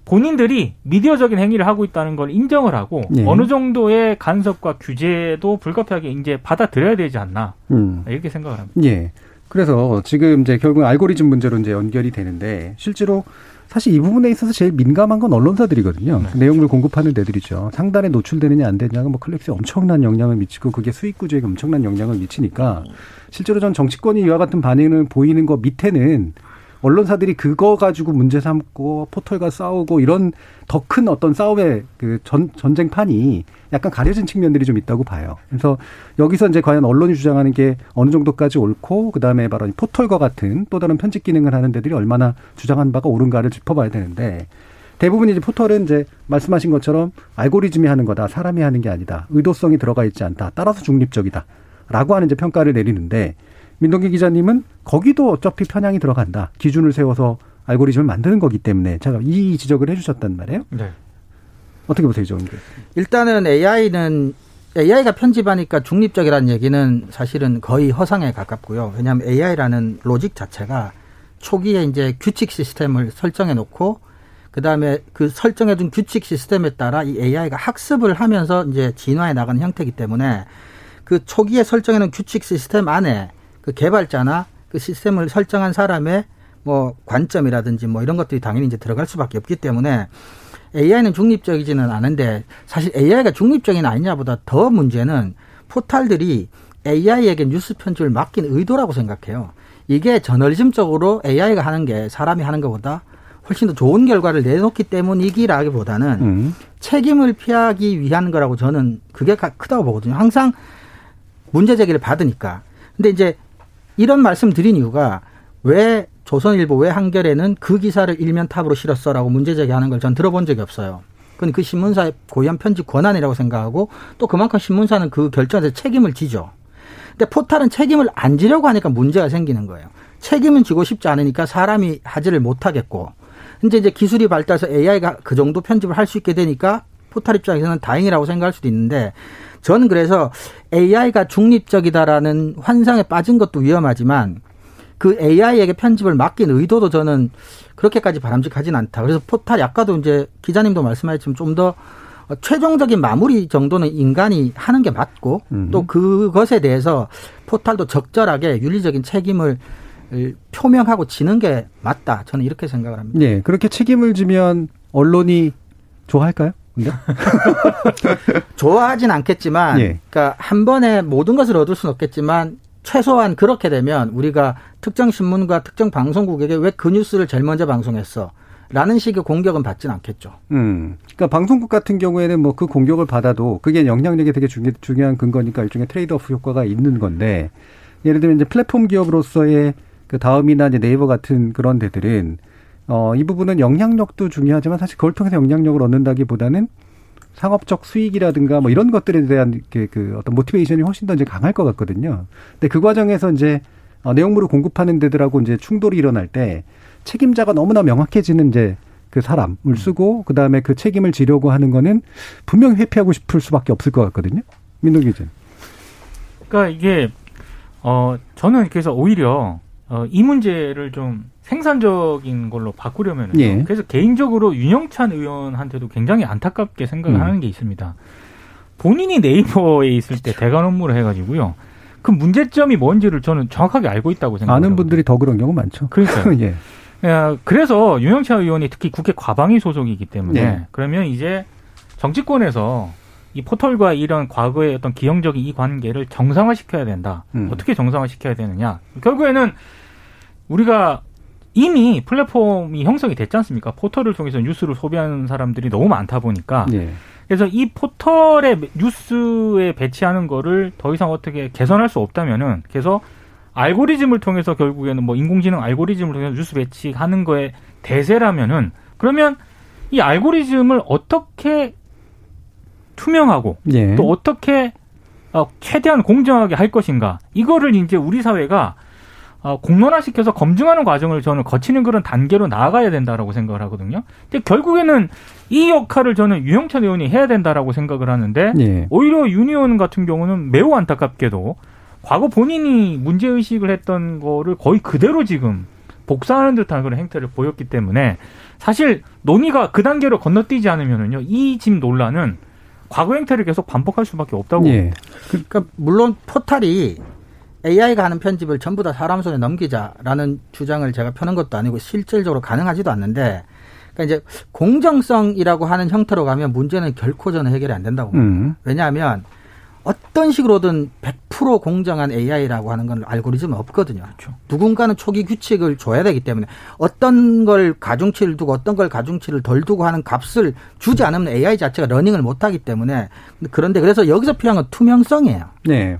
본인들이 미디어적인 행위를 하고 있다는 걸 인정을 하고 예. 어느 정도의 간섭과 규제도 불가피하게 이제 받아들여야 되지 않나 음. 이렇게 생각을 합니다. 예. 그래서 지금 이제 결국 알고리즘 문제로 이제 연결이 되는데 실제로 사실 이 부분에 있어서 제일 민감한 건 언론사들이거든요. 네. 내용을 공급하는 데들이죠. 상단에 노출되느냐 안 되느냐가 뭐 클릭수에 엄청난 영향을 미치고 그게 수익 구조에 엄청난 영향을 미치니까 실제로 전 정치권이 이와 같은 반응을 보이는 거 밑에는 언론사들이 그거 가지고 문제 삼고 포털과 싸우고 이런 더 큰 어떤 싸움의 그 전, 전쟁판이 약간 가려진 측면들이 좀 있다고 봐요. 그래서 여기서 이제 과연 언론이 주장하는 게 어느 정도까지 옳고 그다음에 바로 포털과 같은 또 다른 편집 기능을 하는 데들이 얼마나 주장한 바가 옳은가를 짚어봐야 되는데 대부분 이제 포털은 이제 말씀하신 것처럼 알고리즘이 하는 거다. 사람이 하는 게 아니다. 의도성이 들어가 있지 않다. 따라서 중립적이다. 라고 하는 이제 평가를 내리는데 민동기 기자님은 거기도 어차피 편향이 들어간다. 기준을 세워서 알고리즘을 만드는 거기 때문에 제가 이 지적을 해주셨단 말이에요. 네. 어떻게 보세요, 정 일단은 AI는 AI가 편집하니까 중립적이라는 얘기는 사실은 거의 허상에 가깝고요. 왜냐하면 AI라는 로직 자체가 초기에 이제 규칙 시스템을 설정해 놓고 그 다음에 그 설정해 둔 규칙 시스템에 따라 이 AI가 학습을 하면서 이제 진화해 나가는 형태이기 때문에 그 초기에 설정해 놓은 규칙 시스템 안에 그 개발자나 그 시스템을 설정한 사람의 뭐 관점이라든지 뭐 이런 것들이 당연히 이제 들어갈 수밖에 없기 때문에 AI는 중립적이지는 않은데 사실 AI가 중립적인 아니냐보다 더 문제는 포탈들이 AI에게 뉴스 편집을 맡긴 의도라고 생각해요. 이게 저널리즘적으로 AI가 하는 게 사람이 하는 것보다 훨씬 더 좋은 결과를 내놓기 때문이기라기보다는 음. 책임을 피하기 위한 거라고 저는 그게 크다고 보거든요. 항상 문제 제기를 받으니까. 근데 이제 이런 말씀 드린 이유가 왜 조선일보 왜 한겨레는 그 기사를 일면 탑으로 실었어라고 문제 제기하는 걸 전 들어본 적이 없어요. 그건 그 신문사의 고유한 편집 권한이라고 생각하고 또 그만큼 신문사는 그 결정에 책임을 지죠. 근데 포탈은 책임을 안 지려고 하니까 문제가 생기는 거예요. 책임은 지고 싶지 않으니까 사람이 하지를 못하겠고 이제 이제 기술이 발달해서 AI가 그 정도 편집을 할 수 있게 되니까 포탈 입장에서는 다행이라고 생각할 수도 있는데 저는 그래서 AI가 중립적이다라는 환상에 빠진 것도 위험하지만 그 AI에게 편집을 맡긴 의도도 저는 그렇게까지 바람직하진 않다. 그래서 포탈이 아까도 이제 기자님도 말씀하셨지만 좀 더 최종적인 마무리 정도는 인간이 하는 게 맞고 음. 또 그것에 대해서 포탈도 적절하게 윤리적인 책임을 표명하고 지는 게 맞다. 저는 이렇게 생각을 합니다. 예, 그렇게 책임을 지면 언론이 좋아할까요? 근데 [LAUGHS] 좋아하진 않겠지만, 예. 그러니까 한 번에 모든 것을 얻을 수는 없겠지만 최소한 그렇게 되면 우리가 특정 신문과 특정 방송국에게 왜 그 뉴스를 제일 먼저 방송했어? 라는 식의 공격은 받진 않겠죠. 음. 그러니까 방송국 같은 경우에는 뭐 그 공격을 받아도 그게 영향력이 되게 중요, 중요한 근거니까 일종의 trade-off 효과가 있는 건데 예를 들면 이제 플랫폼 기업으로서의 그 다음이나 이제 네이버 같은 그런 데들은 어, 이 부분은 영향력도 중요하지만 사실 그걸 통해서 영향력을 얻는다기보다는 상업적 수익이라든가 뭐 이런 것들에 대한 그, 그 어떤 모티베이션이 훨씬 더 이제 강할 것 같거든요. 근데 그 과정에서 이제 어, 내용물을 공급하는 데들하고 이제 충돌이 일어날 때 책임자가 너무나 명확해지는 이제 그 사람을 쓰고 그 다음에 그 책임을 지려고 하는 거는 분명히 회피하고 싶을 수밖에 없을 것 같거든요. 민노 기자. 그러니까 이게 어 저는 그래서 오히려 어, 이 문제를 좀 생산적인 걸로 바꾸려면 예. 그래서 개인적으로 윤영찬 의원한테도 굉장히 안타깝게 생각을 음. 하는 게 있습니다. 본인이 네이버에 있을 때 대관 업무를 해가지고요. 그 문제점이 뭔지를 저는 정확하게 알고 있다고 생각합니다. 아는 분들이 더 그런 경우 많죠. 그러니까요. [LAUGHS] 예. 야, 그래서 윤영찬 의원이 특히 국회 과방위 소속이기 때문에 네. 그러면 이제 정치권에서 이 포털과 이런 과거의 어떤 기형적인 이 관계를 정상화시켜야 된다. 음. 어떻게 정상화시켜야 되느냐? 결국에는 우리가 이미 플랫폼이 형성이 됐지 않습니까? 포털을 통해서 뉴스를 소비하는 사람들이 너무 많다 보니까 예. 그래서 이 포털에 뉴스에 배치하는 거를 더 이상 어떻게 개선할 수 없다면은 그래서 알고리즘을 통해서 결국에는 뭐 인공지능 알고리즘을 통해서 뉴스 배치하는 거에 대세라면은 그러면 이 알고리즘을 어떻게 투명하고 예. 또 어떻게 어, 최대한 공정하게 할 것인가 이거를 이제 우리 사회가 어, 공론화시켜서 검증하는 과정을 저는 거치는 그런 단계로 나아가야 된다라고 생각을 하거든요. 근데 결국에는 이 역할을 저는 유영찬 의원이 해야 된다라고 생각을 하는데 예. 오히려 윤 의원 같은 경우는 매우 안타깝게도 과거 본인이 문제 의식을 했던 거를 거의 그대로 지금 복사하는 듯한 그런 행태를 보였기 때문에 사실 논의가 그 단계로 건너뛰지 않으면은요 이 집 논란은 과거 행태를 계속 반복할 수밖에 없다고 예. 그러니까 물론 포탈이 AI가 하는 편집을 전부 다 사람 손에 넘기자라는 주장을 제가 펴는 것도 아니고 실질적으로 가능하지도 않는데 그러니까 이제 공정성이라고 하는 형태로 가면 문제는 결코 저는 해결이 안 된다고 봅니다. 음. 왜냐하면 어떤 식으로든 100% 공정한 AI라고 하는 건 알고리즘은 없거든요. 누군가는 초기 규칙을 줘야 되기 때문에 어떤 걸 가중치를 두고 어떤 걸 가중치를 덜 두고 하는 값을 주지 않으면 AI 자체가 learning을 못 하기 때문에 그런데 그래서 여기서 필요한 건 투명성이에요. 네.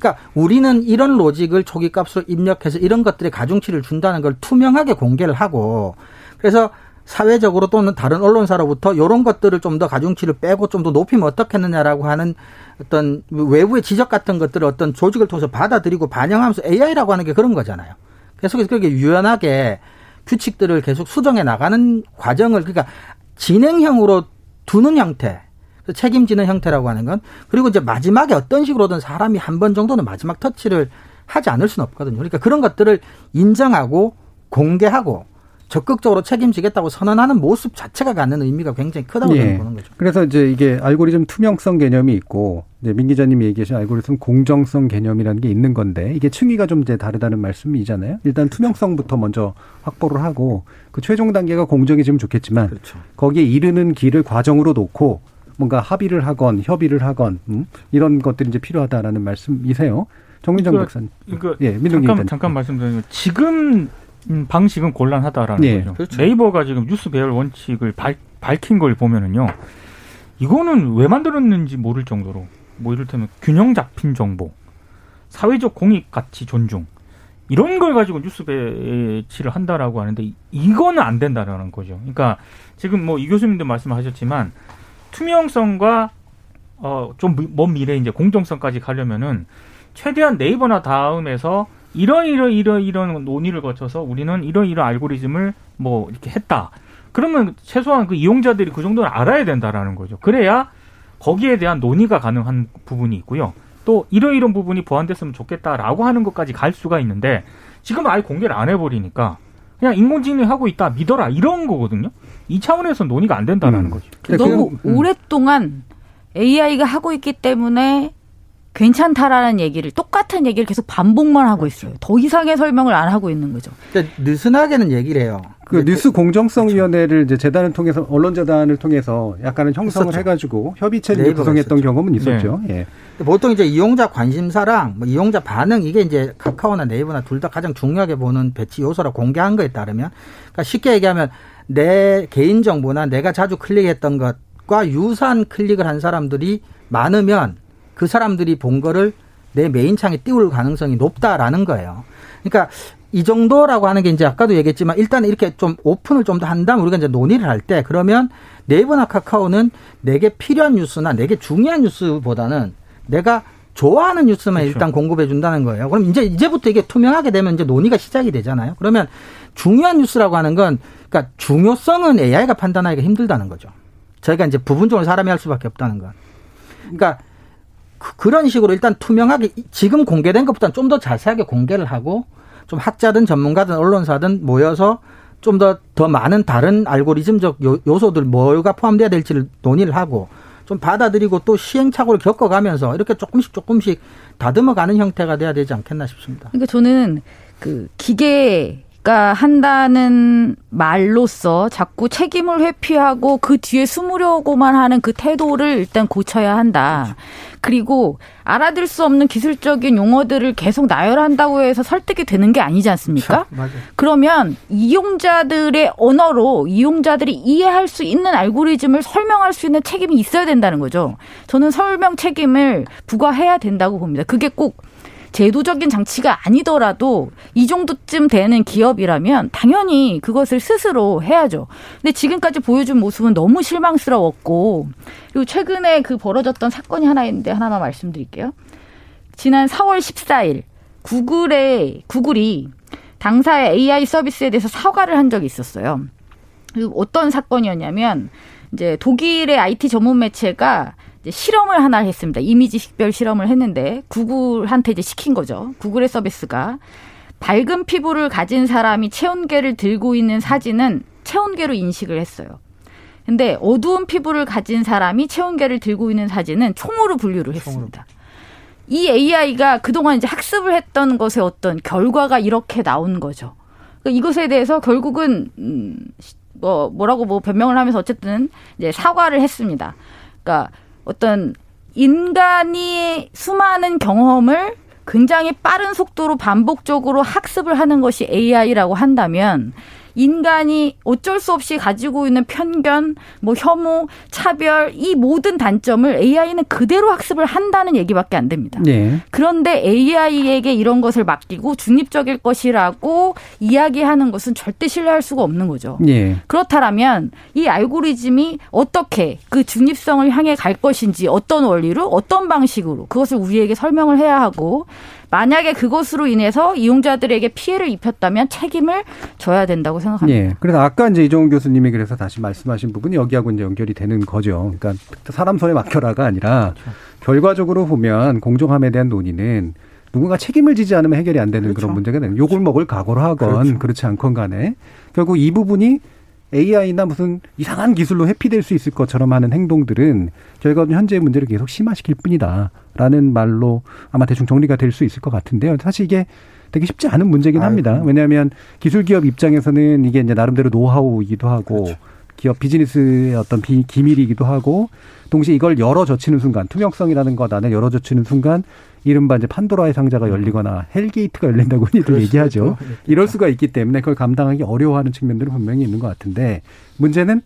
그러니까 우리는 이런 로직을 초기 값으로 입력해서 이런 것들의 가중치를 준다는 걸 투명하게 공개를 하고 그래서 사회적으로 또는 다른 언론사로부터 이런 것들을 좀 더 가중치를 빼고 좀 더 높이면 어떻겠느냐라고 하는 어떤 외부의 지적 같은 것들을 어떤 조직을 통해서 받아들이고 반영하면서 AI라고 하는 게 그런 거잖아요. 계속해서 그렇게 유연하게 규칙들을 계속 수정해 나가는 과정을 그러니까 진행형으로 두는 형태. 책임지는 형태라고 하는 건 그리고 이제 마지막에 어떤 식으로든 사람이 한 번 정도는 마지막 터치를 하지 않을 수는 없거든요. 그러니까 그런 것들을 인정하고 공개하고 적극적으로 책임지겠다고 선언하는 모습 자체가 갖는 의미가 굉장히 크다고 저는 예. 보는 거죠. 그래서 이제 이게 알고리즘 투명성 개념이 있고 이제 민 기자님이 얘기하신 알고리즘 공정성 개념이라는 게 있는 건데 이게 층위가 좀 이제 다르다는 말씀이잖아요. 일단 투명성부터 먼저 확보를 하고 그 최종 단계가 공정해지면 좋겠지만 그렇죠. 거기에 이르는 길을 과정으로 놓고 뭔가 합의를 하건 협의를 하건 음? 이런 것들이 이제 필요하다라는 말씀이세요. 정민정 이거- 박사님. 이거 예, 민동 잠깐 기자님. 잠깐 말씀드리면 지금 음, 방식은 곤란하다라는 예, 거죠. 그렇죠. 네이버가 지금 뉴스 배열 원칙을 밝, 밝힌 걸 보면은요, 이거는 왜 만들었는지 모를 정도로 뭐 이를테면 균형 잡힌 정보, 사회적 공익 가치 존중 이런 걸 가지고 뉴스 배치를 한다라고 하는데 이- 이거는 안 된다라는 거죠. 그러니까 지금 뭐 이 교수님도 말씀하셨지만 투명성과 어 좀 먼 미래 이제 공정성까지 가려면은 최대한 네이버나 다음에서 이런 이런 이런 이런 논의를 거쳐서 우리는 이런 이런 알고리즘을 뭐 이렇게 했다. 그러면 최소한 그 이용자들이 그 정도는 알아야 된다라는 거죠. 그래야 거기에 대한 논의가 가능한 부분이 있고요. 또 이런 이런 부분이 보완됐으면 좋겠다라고 하는 것까지 갈 수가 있는데 지금 아예 공개를 안 해버리니까 그냥 인공지능이 하고 있다 믿어라 이런 거거든요. 이 차원에서 논의가 안 된다라는 음. 거죠. 너무 음. 오랫동안 AI가 하고 있기 때문에 괜찮다라는 얘기를 똑같은 얘기를 계속 반복만 하고 있어요. 더 이상의 설명을 안 하고 있는 거죠. 근데 느슨하게는 얘기를 해요. 그 뉴스 공정성위원회를 이제 재단을 통해서 언론재단을 통해서 약간은 형성을 있었죠. 해가지고 협의체를 구성했던 있었죠. 경험은 있었죠. 예. 보통 이제 이용자 관심사랑 뭐 이용자 반응 이게 이제 카카오나 네이버나 둘 다 가장 중요하게 보는 배치 요소라 공개한 거에 따르면 그러니까 쉽게 얘기하면 내 개인 정보나 내가 자주 클릭했던 것과 유사한 클릭을 한 사람들이 많으면 그 사람들이 본 거를 내 메인 창에 띄울 가능성이 높다라는 거예요. 그러니까 이 정도라고 하는 게 이제 아까도 얘기했지만 일단 이렇게 좀 오픈을 좀 더 한다면 우리가 이제 논의를 할 때 그러면 네이버나 카카오는 내게 필요한 뉴스나 내게 중요한 뉴스보다는 내가 좋아하는 뉴스만 그렇죠. 일단 공급해 준다는 거예요. 그럼 이제 이제부터 이게 투명하게 되면 이제 논의가 시작이 되잖아요. 그러면 중요한 뉴스라고 하는 건 그러니까 중요성은 AI가 판단하기가 힘들다는 거죠. 저희가 이제 부분적으로 사람이 할 수밖에 없다는 건. 그러니까 그- 그런 식으로 일단 투명하게 지금 공개된 것보다는 좀 더 자세하게 공개를 하고 좀 학자든 전문가든 언론사든 모여서 좀 더더 많은 다른 알고리즘적 요, 요소들 뭐가 포함돼야 될지를 논의를 하고 좀 받아들이고 또 시행착오를 겪어가면서 이렇게 조금씩 조금씩 다듬어가는 형태가 돼야 되지 않겠나 싶습니다. 그러니까 저는 그 기계 가 한다는 말로써 자꾸 책임을 회피하고 그 뒤에 숨으려고만 하는 그 태도를 일단 고쳐야 한다. 그리고 알아들 수 없는 기술적인 용어들을 계속 나열한다고 해서 설득이 되는 게 아니지 않습니까? 맞아요. 그러면 이용자들의 언어로 이용자들이 이해할 수 있는 알고리즘을 설명할 수 있는 책임이 있어야 된다는 거죠. 저는 설명 책임을 부과해야 된다고 봅니다. 그게 꼭 제도적인 장치가 아니더라도 이 정도쯤 되는 기업이라면 당연히 그것을 스스로 해야죠. 근데 지금까지 보여준 모습은 너무 실망스러웠고 그리고 최근에 그 벌어졌던 사건이 하나 있는데 하나만 말씀드릴게요. 지난 4월 14일 구글의 구글이 당사의 AI 서비스에 대해서 사과를 한 적이 있었어요. 그 어떤 사건이었냐면 이제 독일의 IT 전문 매체가 이제 실험을 하나 했습니다. 이미지 식별 실험을 했는데 구글한테 이제 시킨 거죠. 구글의 서비스가 밝은 피부를 가진 사람이 체온계를 들고 있는 사진은 체온계로 인식을 했어요. 근데 어두운 피부를 가진 사람이 체온계를 들고 있는 사진은 총으로 분류를 했습니다. 이 AI가 그동안 이제 학습을 했던 것의 어떤 결과가 이렇게 나온 거죠. 그러니까 이것에 대해서 결국은 음, 뭐 뭐라고 뭐 변명을 하면서 어쨌든 이제 사과를 했습니다. 그러니까 어떤 인간이 수많은 경험을 굉장히 빠른 속도로 반복적으로 학습을 하는 것이 AI라고 한다면 인간이 어쩔 수 없이 가지고 있는 편견, 뭐 혐오, 차별 이 모든 단점을 AI는 그대로 학습을 한다는 얘기밖에 안 됩니다. 예. 그런데 AI에게 이런 것을 맡기고 중립적일 것이라고 이야기하는 것은 절대 신뢰할 수가 없는 거죠. 예. 그렇다면 이 알고리즘이 어떻게 그 중립성을 향해 갈 것인지 어떤 원리로 어떤 방식으로 그것을 우리에게 설명을 해야 하고 만약에 그것으로 인해서 이용자들에게 피해를 입혔다면 책임을 져야 된다고 생각합니다. 예. 그래서 아까 이제 이종훈 교수님이 그래서 다시 말씀하신 부분이 여기하고 이제 연결이 되는 거죠. 그러니까 사람 손에 맡겨라가 아니라 결과적으로 보면 공정함에 대한 논의는 누군가 책임을 지지 않으면 해결이 안 되는 그런 문제가 되는 욕을 먹을 각오로 하건 그렇지 않건 간에 결국 이 부분이 AI나 무슨 이상한 기술로 회피될 수 있을 것처럼 하는 행동들은 저희가 현재의 문제를 계속 심화시킬 뿐이다라는 말로 아마 대충 정리가 될 수 있을 것 같은데요. 사실 이게 되게 쉽지 않은 문제긴 합니다. 왜냐하면 기술 기업 입장에서는 이게 이제 나름대로 노하우이기도 하고 기업 비즈니스의 어떤 비, 기밀이기도 하고 동시에 이걸 열어 젖히는 순간 투명성이라는 것 안에 열어 젖히는 순간 이른바 이제 판도라의 상자가 열리거나 hell gate가 열린다고 [LAUGHS] 흔히들 얘기하죠. 있고, 이럴 수가 있기 때문에 그걸 감당하기 어려워하는 측면들은 분명히 있는 것 같은데 문제는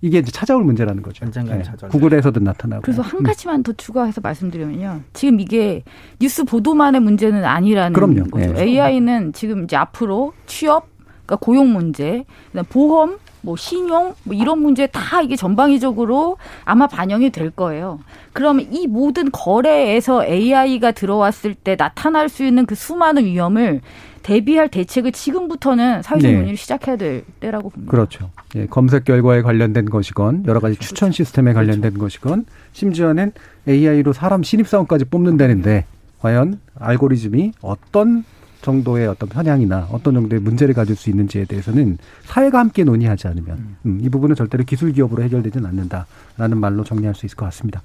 이게 이제 찾아올 문제라는 거죠. 찾아올 구글에서도 나타나고. 그래서 한 가지만 더 추가해서 말씀드리면요. 지금 이게 뉴스 보도만의 문제는 아니라는 그럼요. 거죠. 네. AI는 지금 이제 앞으로 취업, 그러니까 고용 문제, 그다음 보험, 뭐 신용 뭐 이런 문제 다 이게 전방위적으로 아마 반영이 될 거예요. 그러면 이 모든 거래에서 AI가 들어왔을 때 나타날 수 있는 그 수많은 위험을 대비할 대책을 지금부터는 사회적 네. 논의를 시작해야 될 때라고 봅니다. 그렇죠. 예, 검색 결과에 관련된 것이건 여러 가지 추천 시스템에 관련된 것이건 심지어는 AI로 사람 신입사원까지 뽑는다는데 과연 알고리즘이 어떤 정도의 어떤 편향이나 어떤 정도의 문제를 가질 수 있는지에 대해서는 사회가 함께 논의하지 않으면 음, 이 부분은 절대로 기술 기업으로 해결되지는 않는다라는 말로 정리할 수 있을 것 같습니다.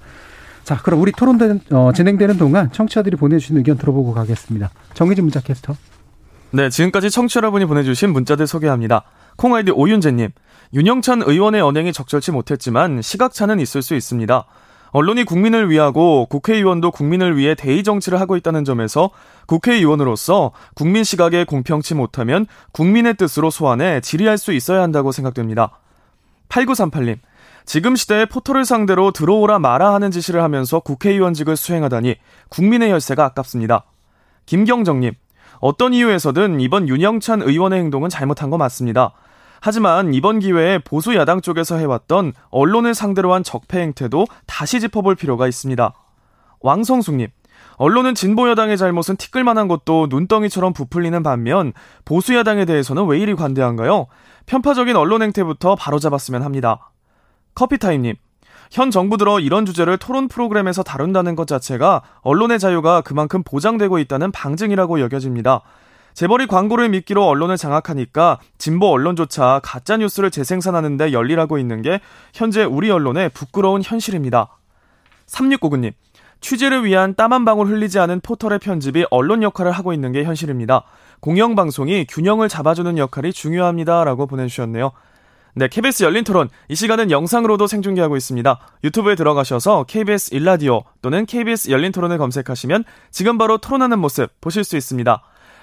자, 그럼 우리 토론 어, 진행되는 동안 청취자들이 보내주신 의견 들어보고 가겠습니다. 정의진 문자 캐스터. 네, 지금까지 청취 자 여러분이 보내주신 문자들 소개합니다. 콩아이디 오윤재님, 윤영찬 의원의 언행이 적절치 못했지만 시각차는 있을 수 있습니다. 언론이 국민을 위하고 국회의원도 국민을 위해 대의 정치를 하고 있다는 점에서 국회의원으로서 국민 시각에 공평치 못하면 국민의 뜻으로 소환해 질의할 수 있어야 한다고 생각됩니다. 8938님, 지금 시대에 포털을 상대로 들어오라 마라 하는 지시를 하면서 국회의원직을 수행하다니 국민의 혈세가 아깝습니다. 김경정님, 어떤 이유에서든 이번 윤영찬 의원의 행동은 잘못한 거 맞습니다. 하지만 이번 기회에 보수 야당 쪽에서 해왔던 언론을 상대로 한 적폐 행태도 다시 짚어볼 필요가 있습니다. 왕성숙님, 언론은 진보 여당의 잘못은 티끌만한 것도 눈덩이처럼 부풀리는 반면 보수 야당에 대해서는 왜 이리 관대한가요? 편파적인 언론 행태부터 바로잡았으면 합니다. 커피타임님, 현 정부 들어 이런 주제를 토론 프로그램에서 다룬다는 것 자체가 언론의 자유가 그만큼 보장되고 있다는 방증이라고 여겨집니다. 재벌이 광고를 미끼로 언론을 장악하니까 진보 언론조차 가짜 뉴스를 재생산하는데 열일하고 있는 게 현재 우리 언론의 부끄러운 현실입니다. 3699님, 취재를 위한 땀 한 방울 흘리지 않은 포털의 편집이 언론 역할을 하고 있는 게 현실입니다. 공영방송이 균형을 잡아주는 역할이 중요합니다. 라고 보내주셨네요. 네, KBS 열린 토론. 이 시간은 영상으로도 생중계하고 있습니다. 유튜브에 들어가셔서 KBS 일라디오 또는 KBS 열린 토론을 검색하시면 지금 바로 토론하는 모습 보실 수 있습니다.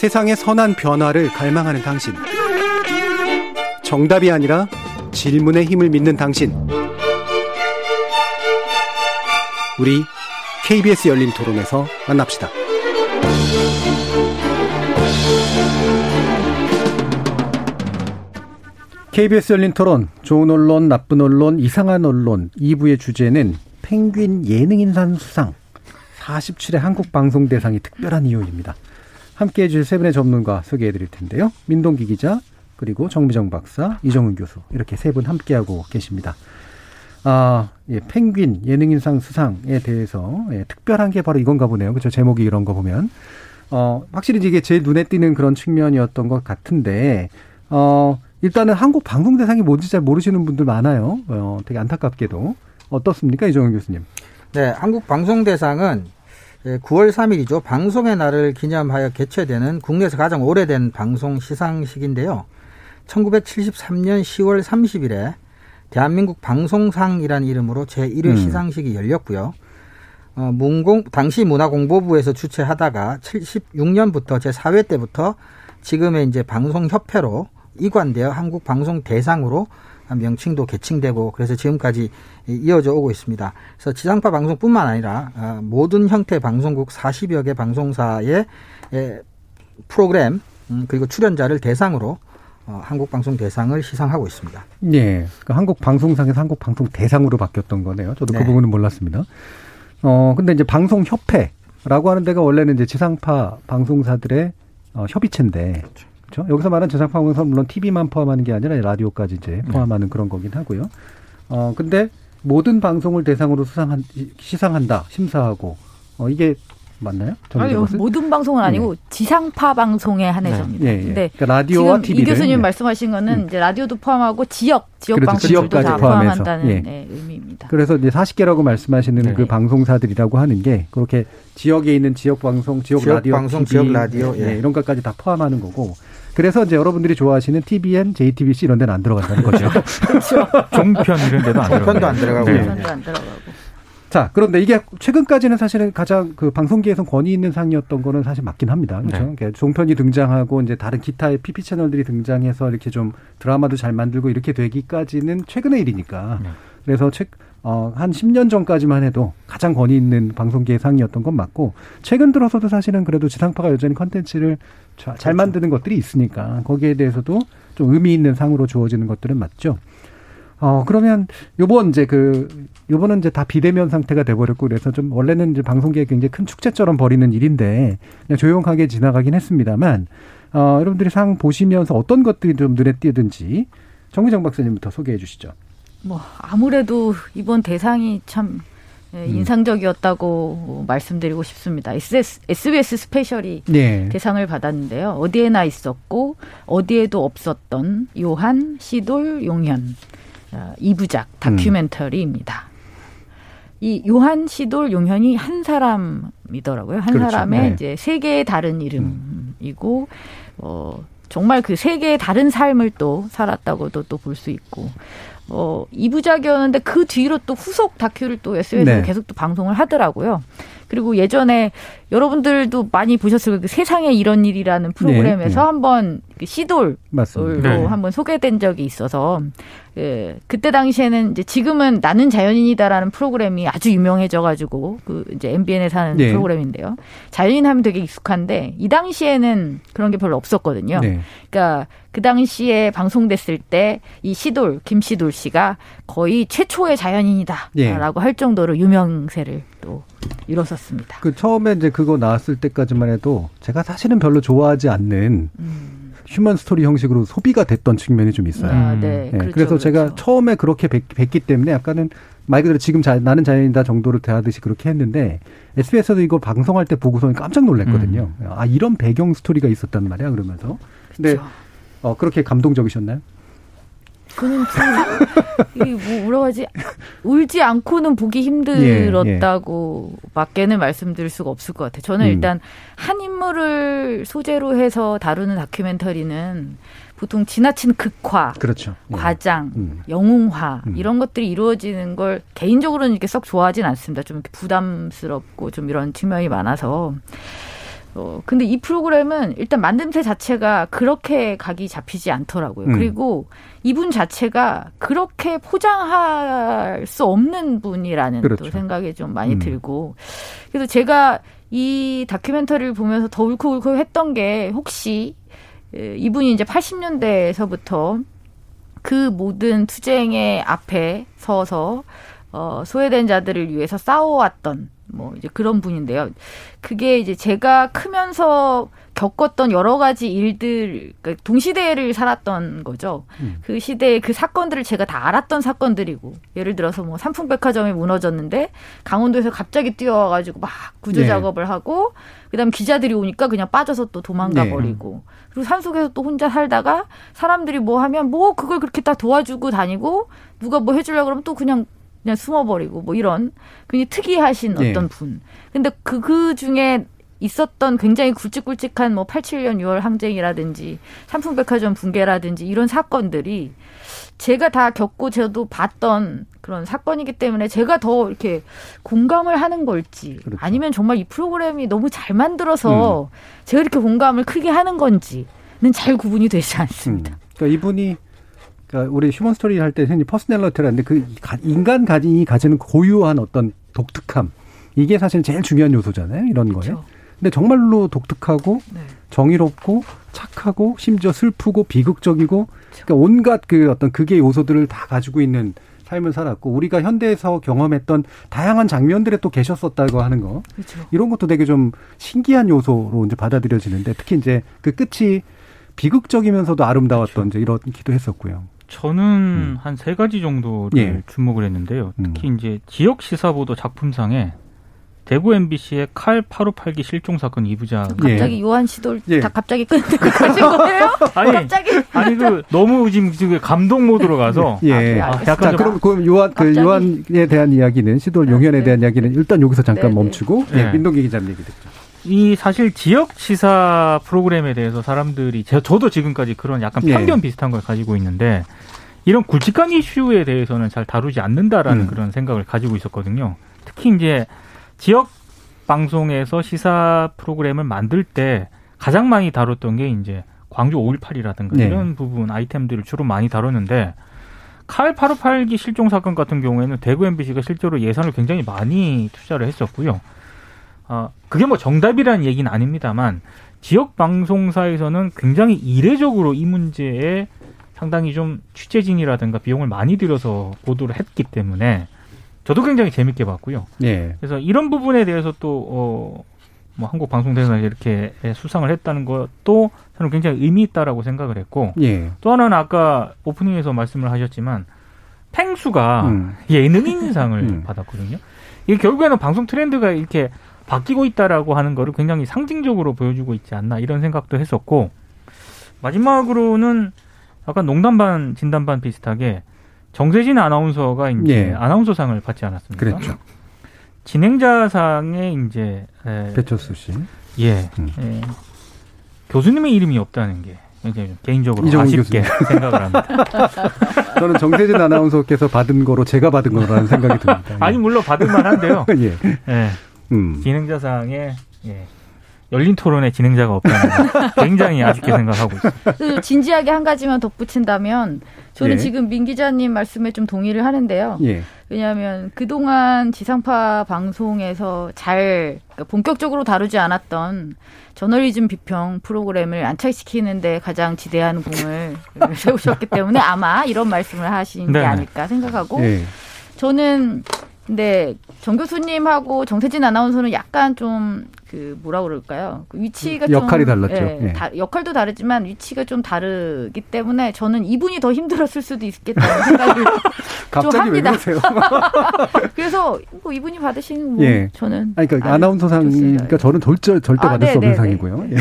세상의 선한 변화를 갈망하는 당신. 정답이 아니라 질문의 힘을 믿는 당신. 우리 KBS 열린 토론에서 만납시다. KBS 열린 토론, 좋은 언론, 나쁜 언론, 이상한 언론 2부의 주제는 펭귄 예능인상 수상 47회 한국방송대상이 특별한 이유입니다. 함께해 주실 세 분의 전문가 소개해 드릴 텐데요. 민동기 기자, 그리고 정미정 박사, 이정훈 교수 이렇게 세 분 함께하고 계십니다. 아, 예, 펭귄 예능인상 수상에 대해서 예, 특별한 게 바로 이건가 보네요. 그렇죠? 제목이 이런 거 보면. 어, 확실히 이게 제 눈에 띄는 그런 측면이었던 것 같은데, 어, 일단은 한국 방송 대상이 뭔지 잘 모르시는 분들 많아요. 어, 되게 안타깝게도. 어떻습니까, 이정훈 교수님? 네, 한국 방송 대상은 9월 3일이죠. 방송의 날을 기념하여 개최되는 국내에서 가장 오래된 방송 시상식인데요. 1973년 10월 30일에 대한민국 방송상이라는 이름으로 제1회 음. 시상식이 열렸고요. 어, 문공, 당시 문화공보부에서 주최하다가 76년부터 제4회 때부터 지금의 이제 방송협회로 이관되어 한국방송 대상으로 명칭도 개칭되고 그래서 지금까지 이어져 오고 있습니다. 그래서 지상파 방송뿐만 아니라 어, 모든 형태 방송국 40여 개 방송사의 예, 프로그램 음, 그리고 출연자를 대상으로 어, 한국 방송 대상을 시상하고 있습니다. 예. 그 한국 방송상에서 한국 방송 대상으로 바뀌었던 거네요. 저도 그 네. 부분은 몰랐습니다. 어, 근데 이제 방송협회라고 하는 데가 원래는 이제 지상파 방송사들의 어, 협의체인데. 그렇죠. 여기서 말하는 지상파 방송사 물론 TV만 포함하는 게 아니라 라디오까지 이제 포함하는 그런 거긴 하고요. 어, 근데 모든 방송을 대상으로 수상한, 시상한다, 심사하고. 어, 이게 맞나요? 아니, 정규 모든 방송은 아니고 지상파 방송에 한해서입니다. 예, 예. 근데 그러니까 라디오와 지금 TV를 이 교수님 예. 말씀하신 거는 음. 이제 라디오도 포함하고 지역 지역 그렇죠. 지역까지 다 포함해서. 포함한다는 예. 네, 의미입니다. 그래서 이제 40개라고 말씀하시는 네. 그 방송사들이라고 하는 게 그렇게 지역에 있는 지역 방송, 지역, 지역 라디오, 방송, TV, 지역 라디오, 예. 네, 이런 것까지 다 포함하는 거고. 그래서 이제 여러분들이 좋아하시는 TBN, JTBC 이런 데는 안 들어간다는 거죠. [LAUGHS] 종편 이런 데도 안 들어가요. 안 들어가고. 네. 안 들어가고. 자, 그런데 이게 최근까지는 사실은 가장 그 방송계에서 권위 있는 상이었던 거는 사실 맞긴 합니다. 그렇죠. 네. 종편이 등장하고 이제 다른 기타의 PP 채널들이 등장해서 이렇게 좀 드라마도 잘 만들고 이렇게 되기까지는 최근의 일이니까. 네. 그래서 최, 어, 한 10년 전까지만 해도 가장 권위 있는 방송계의 상이었던 건 맞고 최근 들어서도 사실은 그래도 지상파가 여전히 컨텐츠를 자- 잘 만드는 것들이 있으니까 거기에 대해서도 좀 의미 있는 상으로 주어지는 것들은 맞죠. 어, 그러면 요번 이제 그, 요번은 이제 다 비대면 상태가 돼버렸고 그래서 좀 원래는 이제 방송계에 굉장히 큰 축제처럼 벌이는 일인데 그냥 조용하게 지나가긴 했습니다만, 어, 여러분들이 상 보시면서 어떤 것들이 좀 눈에 띄든지 정기정 박사님부터 소개해 주시죠. 뭐 아무래도 이번 대상이 참 예, 음. 인상적이었다고 말씀드리고 싶습니다. SBS, SBS 스페셜이 네. 대상을 받았는데요. 어디에나 있었고 어디에도 없었던 요한 시돌 용현 어, 이부작 다큐멘터리입니다. 이 요한 시돌 용현이 한 사람이더라고요. 한 그렇죠. 사람의 네. 음. 이제 세 개의 다른 이름이고 어 정말 그 세 개의 다른 삶을 또 살았다고도 또 볼 수 있고 어 이부작이었는데 그 뒤로 또 후속 다큐를 또 SNS에서 네. 계속 또 방송을 하더라고요. 그리고 예전에 여러분들도 많이 보셨을 거예요. 그 세상에 이런 일이라는 프로그램에서 네. 한번 그 시돌 맞습니다. 로 네. 한번 소개된 적이 있어서 예, 그때 당시에는 이제 지금은 나는 자연인이다라는 프로그램이 아주 유명해져가지고 그 이제 MBN에서 하는 네. 프로그램인데요. 자연인 하면 되게 익숙한데 이 당시에는 그런 게 별로 없었거든요. 네. 그러니까 그 당시에 방송됐을 때 이 시돌 김시돌 씨가 거의 최초의 자연인이다라고 예. 할 정도로 유명세를 또 이뤘었습니다. 그 처음에 이제 그거 나왔을 때까지만 해도 제가 사실은 별로 좋아하지 않는 음. 휴먼 스토리 형식으로 소비가 됐던 측면이 좀 있어요. 아, 음. 네. 예, 그렇죠, 그래서 제가 그렇죠. 처음에 그렇게 뵙, 기 때문에 약간은 말 그대로 지금 자, 나는 자연이다 정도로 대하듯이 그렇게 했는데 SBS에서 이걸 방송할 때 보고서는 깜짝 놀랐거든요. 아 이런 배경 스토리가 있었단 말이야 그러면서. 근데 그렇죠. 어, 그렇게 감동적이셨나요? 그는 이뭐 뭐라고 하지 울지 않고는 보기 힘들었다고 밖에는 말씀드릴 수가 없을 것 같아요. 저는 음. 일단 한 인물을 소재로 해서 다루는 다큐멘터리는 보통 지나친 극화, 그렇죠. 예. 과장, 음. 영웅화 음. 이런 것들이 이루어지는 걸 개인적으로는 이렇게 썩 좋아하진 않습니다. 좀 부담스럽고 좀 이런 측면이 많아서. 어, 근데 이 프로그램은 일단 만듦새 자체가 그렇게 각이 잡히지 않더라고요. 음. 그리고 이분 자체가 그렇게 포장할 수 없는 분이라는 그렇죠. 또 생각이 좀 많이 음. 들고. 그래서 제가 이 다큐멘터리를 보면서 더 울컥울컥 했던 게 혹시 에, 이분이 이제 80년대에서부터 그 모든 투쟁의 앞에 서서 어, 소외된 자들을 위해서 싸워왔던 뭐 이제 그런 분인데요. 그게 이제 제가 크면서 겪었던 여러 가지 일들, 그러니까 동시대를 살았던 거죠. 음. 그 시대의 그 사건들을 제가 다 알았던 사건들이고, 예를 들어서 뭐 삼풍백화점이 무너졌는데 강원도에서 갑자기 뛰어와가지고 막 구조 네. 작업을 하고, 그 다음 기자들이 오니까 그냥 빠져서 또 도망가 네. 버리고, 그리고 산속에서 또 혼자 살다가 사람들이 뭐 하면 뭐 그걸 그렇게 다 도와주고 다니고 누가 뭐 해주려 고 그러면 또 그냥 그냥 숨어버리고 뭐 이런 굉장히 특이하신 네. 어떤 분. 근데 그, 그 중에 있었던 굉장히 굵직굵직한 뭐 87년 6월 항쟁이라든지 삼풍백화점 붕괴라든지 이런 사건들이 제가 다 겪고 저도 봤던 그런 사건이기 때문에 제가 더 이렇게 공감을 하는 걸지 그렇죠. 아니면 정말 이 프로그램이 너무 잘 만들어서 제가 이렇게 공감을 크게 하는 건지는 잘 구분이 되지 않습니다. 음. 그러니까 이분이 그러니까 우리 human story 할 때 흔히 personality라는데 그 가- 인간 가진이 가지는 고유한 어떤 독특함 이게 사실 제일 중요한 요소잖아요. 이런 거에. 그렇죠. 근데 정말로 독특하고 네. 정의롭고 착하고 심지어 슬프고 비극적이고 그러니까 온갖 그 어떤 극의 요소들을 다 가지고 있는 삶을 살았고 우리가 현대에서 경험했던 다양한 장면들에 또 계셨었다고 하는 거 그렇죠. 이런 것도 되게 좀 신기한 요소로 이제 받아들여지는데 특히 이제 그 끝이 비극적이면서도 아름다웠던 이제 이렇기도 했었고요. 저는 한세 가지 정도를 예. 주목을 했는데요. 음. 특히 이제 지역 시사보도 작품상에 대구 MBC의 칼 8582 실종 사건 2부작. 갑자기 예. 요한 시돌 예. 다 갑자기 가신 거예요? [LAUGHS] 아니, 갑자기 아니 그 너무 지금 지금 감동 모드로 가서 [LAUGHS] 예. 아, 그래, 아. 약간 자, 좀 그럼 그 요한 그 갑자기. 요한에 대한 이야기는 시돌 용현에 네. 대한 이야기는 일단 여기서 잠깐 네, 네. 멈추고 네. 예, 민동기 기자님 얘기 듣죠. 이 사실 지역 시사 프로그램에 대해서 사람들이 제, 저도 지금까지 그런 약간 예. 편견 비슷한 걸 가지고 있는데 이런 굵직한 이슈에 대해서는 잘 다루지 않는다라는 음. 그런 생각을 가지고 있었거든요. 특히 이제 지역 방송에서 시사 프로그램을 만들 때 가장 많이 다뤘던 게 이제 광주 5.18이라든가 네. 이런 부분 아이템들을 주로 많이 다뤘는데 칼 858기 실종 사건 같은 경우에는 대구 MBC가 실제로 예산을 굉장히 많이 투자를 했었고요. 아, 그게 뭐 정답이라는 얘기는 아닙니다만 지역 방송사에서는 굉장히 이례적으로 이 문제에 상당히 좀 취재진이라든가 비용을 많이 들여서 보도를 했기 때문에 저도 굉장히 재밌게 봤고요. 예. 그래서 이런 부분에 대해서 또, 어, 뭐 한국 방송대사에 이렇게 수상을 했다는 것도 저는 굉장히 의미 있다라고 생각을 했고 예. 또 하나는 아까 오프닝에서 말씀을 하셨지만 팽수가 음. 예능인상을 [LAUGHS] 음. 받았거든요. 이게 결국에는 방송 트렌드가 이렇게 바뀌고 있다라고 하는 거를 굉장히 상징적으로 보여주고 있지 않나 이런 생각도 했었고 마지막으로는 약간 농담 반 진담 반 비슷하게 정세진 아나운서가 이제 예. 아나운서상을 받지 않았습니까? 그랬죠. 진행자상에 이제 에, 배철수 씨. 예, 음. 예. 교수님의 이름이 없다는 게 굉장히 개인적으로 아쉽게 [LAUGHS] 생각을 합니다. [LAUGHS] 저는 정세진 아나운서께서 받은 거로 제가 받은 거라는 생각이 듭니다. 예. 아니 물론 받을 만한데요. [LAUGHS] 예. 예, 음. 진행자상에 예, 열린 토론의 진행자가 없다는 거 [LAUGHS] 굉장히 아쉽게 생각하고 있습니다. 그 진지하게 한 가지만 덧붙인다면 저는 예. 지금 민 기자님 말씀에 좀 동의를 하는데요. 예. 왜냐하면 그동안 지상파 방송에서 잘 그러니까 본격적으로 다루지 않았던 저널리즘 비평 프로그램을 안착시키는데 가장 지대한 공을 [LAUGHS] 세우셨기 때문에 아마 이런 말씀을 하신 게 네네. 아닐까 생각하고 예. 저는 근데 정 교수님하고 정세진 아나운서는 약간 좀 그 뭐라 그럴까요? 그 위치가 좀 역할이 달랐죠. 예, 예. 다- 역할도 다르지만 위치가 좀 다르기 때문에 저는 이분이 더 힘들었을 수도 있겠다는 [LAUGHS] 생각을 갑자기 왜 합니다. 그러세요? [LAUGHS] 그래서 뭐 이분이 받으신 뭐 예. 저는 아니, 그러니까 아유, 아나운서상이니까 좋습니다. 저는 절대, 절대 아, 받을 네, 수 없는 네, 상이고요. 예.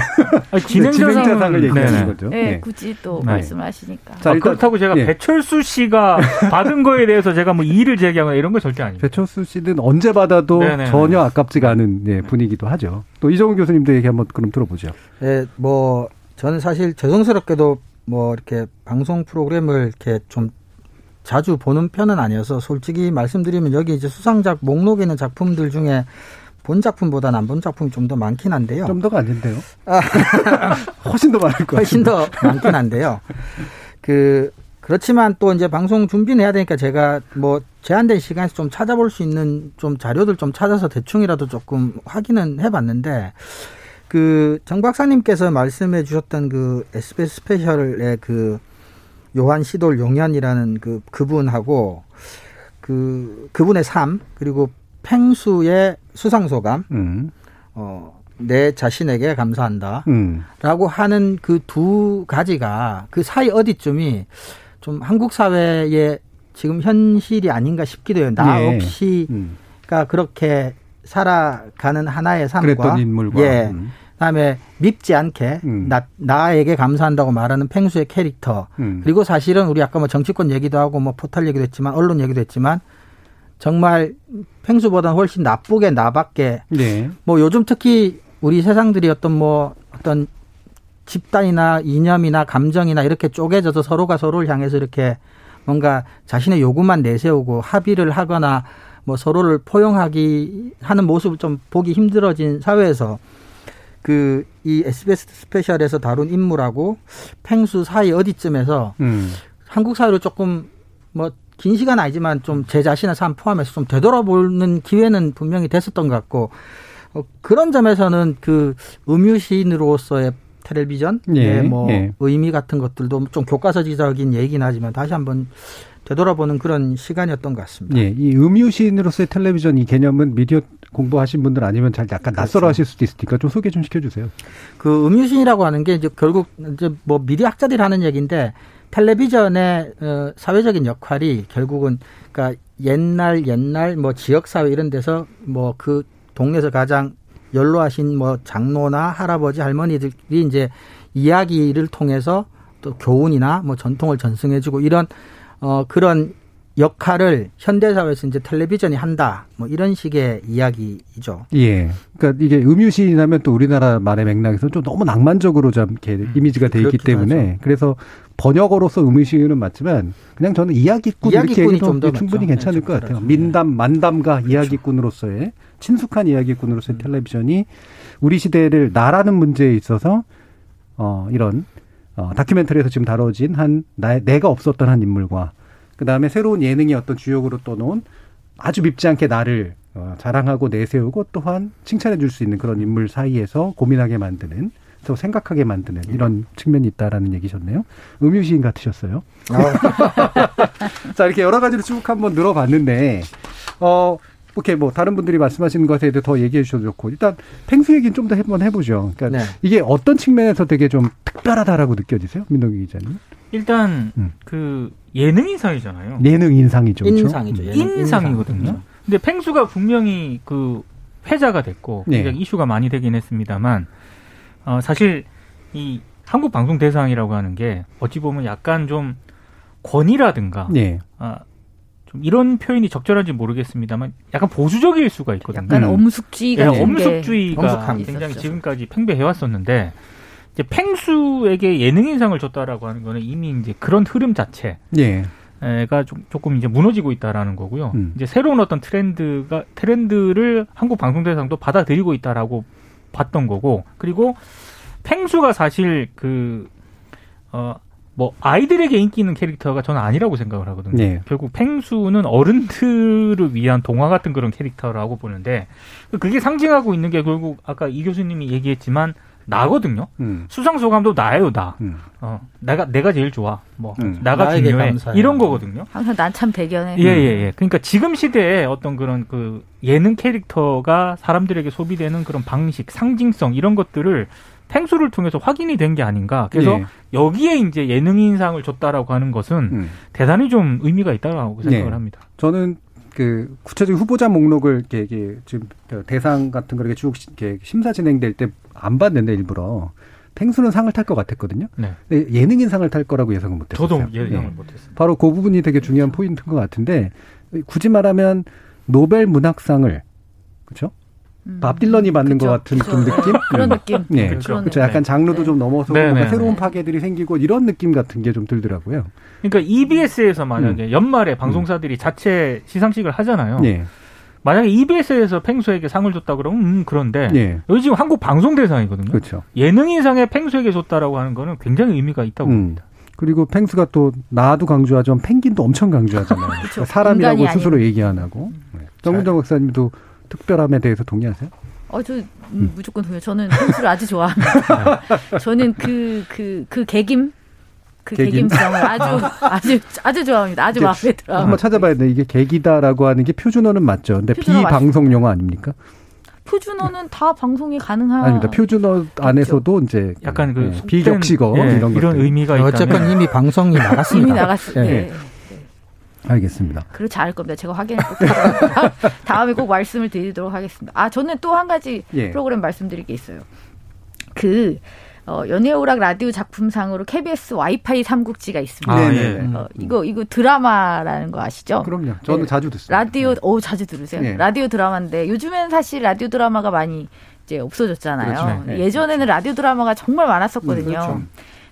아니, 진행자상을 얘기하는. 거죠. 예, 예. 굳이 또 네. 말씀을 하시니까. 자, 아, 일단- 그렇다고 제가 예. 배철수 씨가 [LAUGHS] 받은 거에 대해서 제가 뭐 이의를 제기하거나 이런 거 절대 아닙니다. 배철수 씨는 언제 받아도 네네네. 전혀 아깝지가 않은 예, 분위기도 하죠. 또 이정훈 교수님도 얘기 한번 그럼 들어보죠. 예, 뭐 저는 사실 죄송스럽게도 뭐 이렇게 방송 프로그램을 이렇게 좀 자주 보는 편은 아니어서 솔직히 말씀드리면 여기 이제 수상작 목록에 있는 작품들 중에 본 작품보다는 안 본 작품이 좀 더 많긴 한데요. 좀 더가 아닌데요. [LAUGHS] 훨씬 더 많을 것 훨씬 같아요. 더 많긴 한데요. 그 그렇지만 또 이제 방송 준비는 해야 되니까 제가 뭐 제한된 시간에서 좀 찾아볼 수 있는 좀 자료들 좀 찾아서 대충이라도 조금 확인은 해봤는데 그 정 박사님께서 말씀해 주셨던 그 SBS 스페셜의 그 요한 시돌 용현이라는 그 그분하고 그 그분의 삶 그리고 팽수의 수상 소감 음, 어, 내 자신에게 감사한다. 음, 라고 하는 그 두 가지가 그 사이 어디쯤이 좀 한국 사회의 지금 현실이 아닌가 싶기도 해요. 나 예. 없이가 음. 그렇게 살아가는 하나의 삶과 그랬던 인물과. 예. 음, 그다음에 밉지 않게 음. 나 나에게 감사한다고 말하는 팽수의 캐릭터 음. 그리고 사실은 우리 아까 뭐 정치권 얘기도 하고 뭐 포털 얘기도 했지만 언론 얘기도 했지만 정말 팽수보다는 훨씬 나쁘게 나밖에 네. 뭐 요즘 특히 우리 세상들이 어떤 뭐 어떤 집단이나 이념이나 감정이나 이렇게 쪼개져서 서로가 서로를 향해서 이렇게 뭔가 자신의 요구만 내세우고 합의를 하거나 뭐 서로를 포용하기 하는 모습을 좀 보기 힘들어진 사회에서 그 이 SBS 스페셜에서 다룬 인물하고 팽수 사이 어디쯤에서 음. 한국 사회로 조금 뭐 긴 시간 아니지만 좀 제 자신의 삶 포함해서 좀 되돌아보는 기회는 분명히 됐었던 것 같고 어, 그런 점에서는 그 음유시인으로서의 텔레비전 예, 뭐 예. 의미 같은 것들도 좀 교과서지적인 얘기긴 하지만 다시 한번 되돌아보는 그런 시간이었던 것 같습니다. 예, 이 음유시인으로서의 텔레비전 이 개념은 미디어 공부하신 분들 아니면 잘 약간 낯설어 하실 수도 있으니까 좀 소개 좀 시켜주세요. 그 음유신이라고 하는 게 이제 결국 이제 뭐 미디어 학자들이 하는 얘기인데 텔레비전의 어, 사회적인 역할이 결국은 그러니까 옛날 옛날 뭐 지역 사회 이런 데서 뭐 그 동네에서 가장 연로하신 뭐 장로나 할아버지 할머니들이 이제 이야기를 통해서 또 교훈이나 뭐 전통을 전승해주고 이런 어 그런 역할을 현대 사회에서 이제 텔레비전이 한다. 뭐 이런 식의 이야기이죠. 예. 그러니까 이게 음유시인하면 또 우리나라 말의 맥락에서 좀 너무 낭만적으로 좀 이렇게 음, 이미지가 돼 있기 때문에 하죠. 그래서 번역어로서 음유시인은 맞지만 그냥 저는 이야기꾼 이렇게 이야기꾼이 얘기해도 좀더 충분히 맞죠. 괜찮을 네, 것 같아요. 좀 민담 만담가 이야기꾼으로서의 친숙한 이야기꾼으로서의 음. 텔레비전이 우리 시대를 나라는 문제에 있어서 어 이런 어 다큐멘터리에서 지금 다뤄진 한 나, 내가 없었던 한 인물과 그 다음에 새로운 예능의 어떤 주역으로 떠놓은 아주 밉지 않게 나를 어, 자랑하고 내세우고 또한 칭찬해 줄 수 있는 그런 인물 사이에서 고민하게 만드는 또 생각하게 만드는 이런 측면이 있다라는 얘기셨네요. 음유시인 같으셨어요. [LAUGHS] 자 이렇게 여러 가지로 쭉 한번 늘어봤는데 어 오케이 뭐 다른 분들이 말씀하시는 것에 대해 더 얘기해 주셔도 좋고 일단 펭수 얘기는 좀 더 한번 해보죠. 그러니까 네. 이게 어떤 측면에서 되게 좀 특별하다라고 느껴지세요, 민동기 기자님? 일단 음. 그 예능 인상이잖아요. 예능 인상이죠, 그렇죠? 인상이죠. 예능 인상이거든요. 인상. 근데 펭수가 분명히 그 회자가 됐고 네. 굉장히 이슈가 많이 되긴 했습니다만 어, 사실 이 한국 방송 대상이라고 하는 게 어찌 보면 약간 좀 권위라든가 예. 아, 좀 이런 표현이 적절한지 모르겠습니다만 약간 보수적일 수가 있거든요. 약간 음. 엄숙주의 예, 같은 게 엄숙주의가 엄숙함이 굉장히 있었죠. 지금까지 팽배해 왔었는데 이제 펭수에게 예능 인상을 줬다라고 하는 거는 이미 이제 그런 흐름 자체 예. 가 좀, 조금 이제 무너지고 있다라는 거고요. 음. 이제 새로운 어떤 트렌드가 트렌드를 한국 방송대상도 받아들이고 있다라고 봤던 거고 그리고 펭수가 사실 그 어. 뭐 아이들에게 인기 있는 캐릭터가 저는 아니라고 생각을 하거든요. 네. 결국 펭수는 어른들을 위한 동화 같은 그런 캐릭터라고 보는데 그게 상징하고 있는 게 결국 아까 이 교수님이 얘기했지만 나거든요. 음. 수상소 감도 나예요, 나. 음. 어, 내가 내가 제일 좋아. 뭐 음. 나가 중요해. 감사해. 이런 거거든요. 항상 난 참 대견해. 예, 예, 예. 그러니까 지금 시대에 어떤 그런 그 예능 캐릭터가 사람들에게 소비되는 그런 방식, 상징성 이런 것들을 펭수를 통해서 확인이 된 게 아닌가. 그래서 예. 여기에 이제 예능 인상을 줬다라고 하는 것은 음. 대단히 좀 의미가 있다라고 생각을 네. 합니다. 저는 그 구체적인 후보자 목록을 이렇게, 이렇게 지금 그 대상 같은 거 이렇게 쭉 시- 이렇게 심사 진행될 때 안 봤는데 일부러 펭수는 상을 탈 것 같았거든요. 네. 근데 예능인 상을 탈 거라고 예상은 못했어요. 저도 예상을 못했습니다. 바로 그 부분이 되게 중요한 포인트인 것 같은데 굳이 말하면 노벨 문학상을 그렇죠? 음. 밥 딜런이 받는 그쵸, 것 같은 그쵸. 좀 느낌? 그런 느낌. 예. 그렇죠. 그런 그렇죠. 약간 장르도 네. 좀 넘어서 네, 뭔가 네, 새로운 네. 파괴들이 생기고 이런 느낌 같은 게 좀 들더라고요. 그러니까 EBS에서 만약에 연말에 방송사들이 자체 시상식을 하잖아요. 예. 만약에 EBS에서 펭수에게 상을 줬다 그러면 음 그런데 예. 여기 지금 한국 방송 대상이거든요. 그렇죠. 예능인상에 펭수에게 줬다라고 하는 거는 굉장히 의미가 있다고 음. 봅니다. 그리고 펭수가 또 나도 강조하지만 펭귄도 엄청 강조하잖아요. [LAUGHS] 그러니까 사람이라고 스스로 아닌. 얘기 안 하고. 네. 정문정 박사님도 특별함에 대해서 동의하세요? 어, 저 음, 무조건 동요. 저는 펭수를 아주 좋아합니다. [LAUGHS] 저는 그 그 그 개김 그 개김? 개김성을 아주 아주 아주 좋아합니다. 아주 마음에 들어. 한번 찾아봐야 돼. 이게 계기다라고 하는 게 표준어는 맞죠. 근데 비방송 용어 아닙니까? 표준어는 다 방송이 가능한 아닙니다. 표준어 안에서도 이제 약간 그 예, 속된, 비격식어 예, 이런 것들. 의미가 있다면 어쨌건 이미 방송이 [LAUGHS] 나갔습니다. 이미 나갔을 예. 때. 알겠습니다. 그렇지 않을 겁니다. 제가 확인해 볼게요. [LAUGHS] 다음에 꼭 말씀을 드리도록 하겠습니다. 아, 저는 또 한 가지 예. 프로그램 말씀드릴 게 있어요. 그 어, 연예오락 라디오 작품상으로 KBS 와이파이 삼국지가 있습니다. 아. 예. 어, 이거 이거 드라마라는 거 아시죠? 그럼요. 저는 네. 자주 듣습니다. 라디오 오 자주 들으세요. 예. 라디오 드라마인데 요즘엔 사실 라디오 드라마가 많이 이제 없어졌잖아요. 그렇죠. 네. 예전에는 라디오 드라마가 정말 많았었거든요. 음, 그렇죠.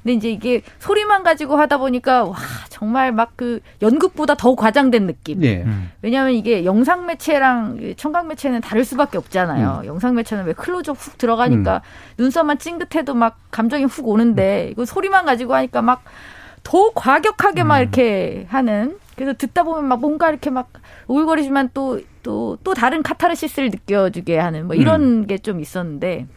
근데 이제 이게 소리만 가지고 하다 보니까 와 정말 막 그 연극보다 더 과장된 느낌. 예. 음. 왜냐하면 이게 영상 매체랑 청각 매체는 다를 수밖에 없잖아요. 음. 영상 매체는 왜 클로즈업 훅 들어가니까 눈썹만 찡긋해도 막 감정이 훅 오는데 이거 소리만 가지고 하니까 막 더 과격하게 막 이렇게 하는. 그래서 듣다 보면 막 뭔가 이렇게 막 우울거리지만 또 또 또 다른 카타르시스를 느껴주게 하는 뭐 이런 게좀 있었는데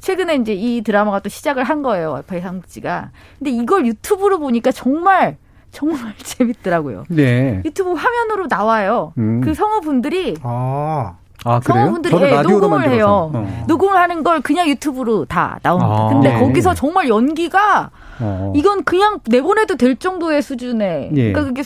최근에 이제 이 드라마가 또 시작을 한 거예요. 와이파이 삼국지가. 근데 이걸 유튜브로 보니까 정말 정말 [LAUGHS] 재밌더라고요. 네. 유튜브 화면으로 나와요. 음. 그 성우분들이 아, 아, 그래요? 성우분들이 예, 녹음을. 해요. 어. 녹음을 하는 걸 그냥 유튜브로 다 나옵니다. 아. 근데 네. 거기서 정말 연기가 어. 이건 그냥 내보내도 될 정도의 수준의 예. 그러니까 그게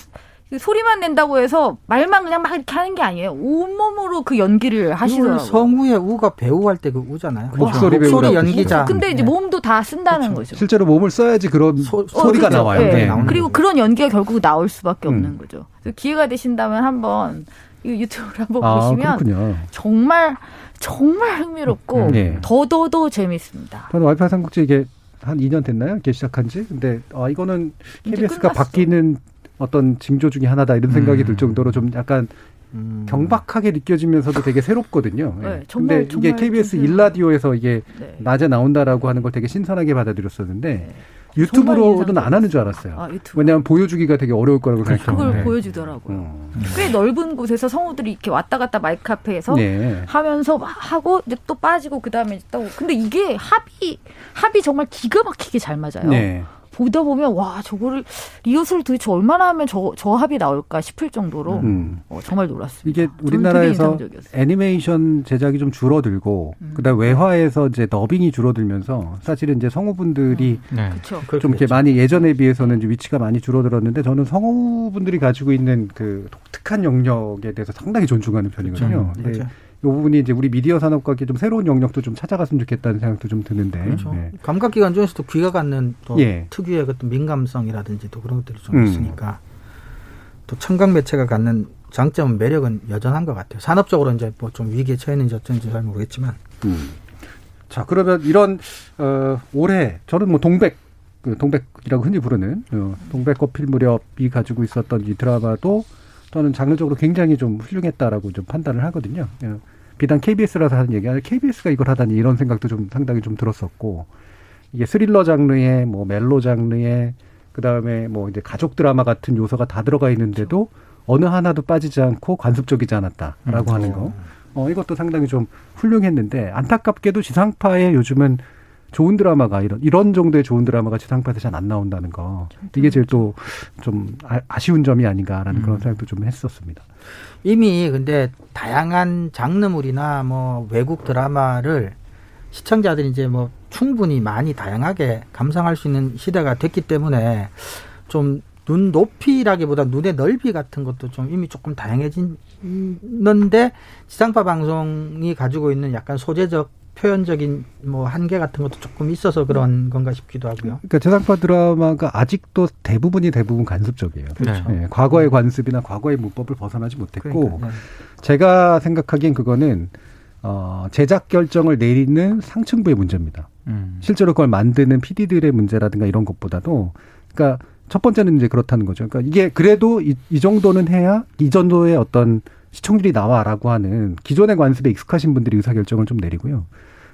소리만 낸다고 해서 말만 그냥 막 이렇게 하는 게 아니에요. 온몸으로 그 연기를 하시더라고요. 성우의 우가 배우 할 때 그 우잖아요. 그렇죠. 목소리 목소리 배우라고 연기자. 근데 이제 네. 몸도 다 쓴다는 그렇죠. 거죠. 실제로 몸을 써야지 그런 소- 소, 리가. 나와요. 예. 네. 나오는 그리고 그런 연기가 결국 나올 수밖에 음. 없는 거죠. 기회가 되신다면 한번 이 유튜브를 한번 아, 보시면 그렇군요. 정말 정말 흥미롭고 네. 더더더 재밌습니다. 저는 와이파이 삼국지 이게 한 2년 됐나요? 이게 시작한 지? 근데 아 이거는 KBS가. 바뀌는 어떤 징조 중에 하나다 이런 생각이 음. 들 정도로 좀 약간 음. 경박하게 느껴지면서도 되게 새롭거든요. 네, 예. 정말, 근데 이게 정말 KBS. 일라디오에서 이게 네. 낮에 나온다라고 하는 걸 되게 신선하게 받아들였었는데 정말 유튜브로는 안. 하는 줄 알았어요. 아, 유튜브. 왜냐하면 보여주기가 되게 어려울 거라고. 생각해요. 그걸 네. 보여주더라고요. 어. 꽤 넓은 곳에서 성우들이 이렇게 왔다 갔다 마이크 카페에서 네. 하면서 막 하고 이제 또 빠지고 그 다음에 또 근데 이게 합이 합이 정말 기가 막히게 잘 맞아요. 네. 보다 보면 와 저거를 리허설 도대체 얼마나 하면 저, 저 합이 나올까 싶을 정도로 음. 어, 정말 놀랐습니다. 이게 우리나라에서. 애니메이션 제작이 좀 줄어들고 음. 그다음 외화에서 이제 더빙이 줄어들면서 사실은 이제 성우분들이 네. 그렇죠. 좀 이렇게 많이 예전에 비해서는 이제 위치가 많이 줄어들었는데 저는 성우분들이 가지고 있는 그 독특한 영역에 대해서 상당히 존중하는 편이거든요. 그렇죠. 근데 맞아요. 이 부분이 이제 우리 미디어 산업과 이렇게 좀 새로운 영역도 좀 찾아갔으면 좋겠다는 생각도 좀 드는데. 그렇죠. 네. 감각기관 중에서도 귀가 갖는 또 예. 특유의 어떤 민감성이라든지 또 그런 것들이 좀 음. 있으니까 또 청각 매체가 갖는 장점은 매력은 여전한 것 같아요. 산업적으로 이제 뭐 좀 위기에 처했는지 어쩐지 잘 모르겠지만 음. 자 그러면 이런 어, 올해 저는 뭐 동백 그 동백이라고 흔히 부르는 어, 동백 꽃 필 무렵이 가지고 있었던 이 드라마도 저는 장르적으로 굉장히 좀 훌륭했다라고 좀 판단을 하거든요. 어, 비단 KBS라서 하는 얘기 아니라 KBS가 이걸 하다니 이런 생각도 좀 상당히 좀 들었었고 이게 스릴러 장르에 뭐 멜로 장르에 그 다음에 뭐 이제 가족 드라마 같은 요소가 다 들어가 있는데도 어느 하나도 빠지지 않고 관습적이지 않았다라고 하는 거. 어, 이것도 상당히 좀 훌륭했는데 안타깝게도 지상파에 요즘은 좋은 드라마가 이런 이런 정도의 좋은 드라마가 지상파에서 잘 안 나온다는 거. 이게 제일 또 좀 아쉬운 점이 아닌가라는 그런 생각도 좀 했었습니다. 이미 근데 다양한 장르물이나 뭐 외국 드라마를 시청자들이 이제 뭐 충분히 많이 다양하게 감상할 수 있는 시대가 됐기 때문에 좀 눈 높이라기보다 눈의 넓이 같은 것도 좀 이미 조금 다양해지는데 지상파 방송이 가지고 있는 약간 소재적 표현적인 뭐 한계 같은 것도 조금 있어서 그런 건가 싶기도 하고요. 그러니까 지상파 드라마가 아직도 대부분이 대부분 관습적이에요. 그렇죠. 예, 과거의 관습이나 과거의 문법을 벗어나지 못했고 그러니까, 네. 제가 생각하기엔 그거는 어, 제작 결정을 내리는 상층부의 문제입니다. 음. 실제로 그걸 만드는 PD들의 문제라든가 이런 것보다도 그러니까 첫 번째는 이제 그렇다는 거죠. 그러니까 이게 그래도 이, 이 정도는 해야 이 정도의 어떤 시청률이 나와라고 하는 기존의 관습에 익숙하신 분들이 의사결정을 좀 내리고요.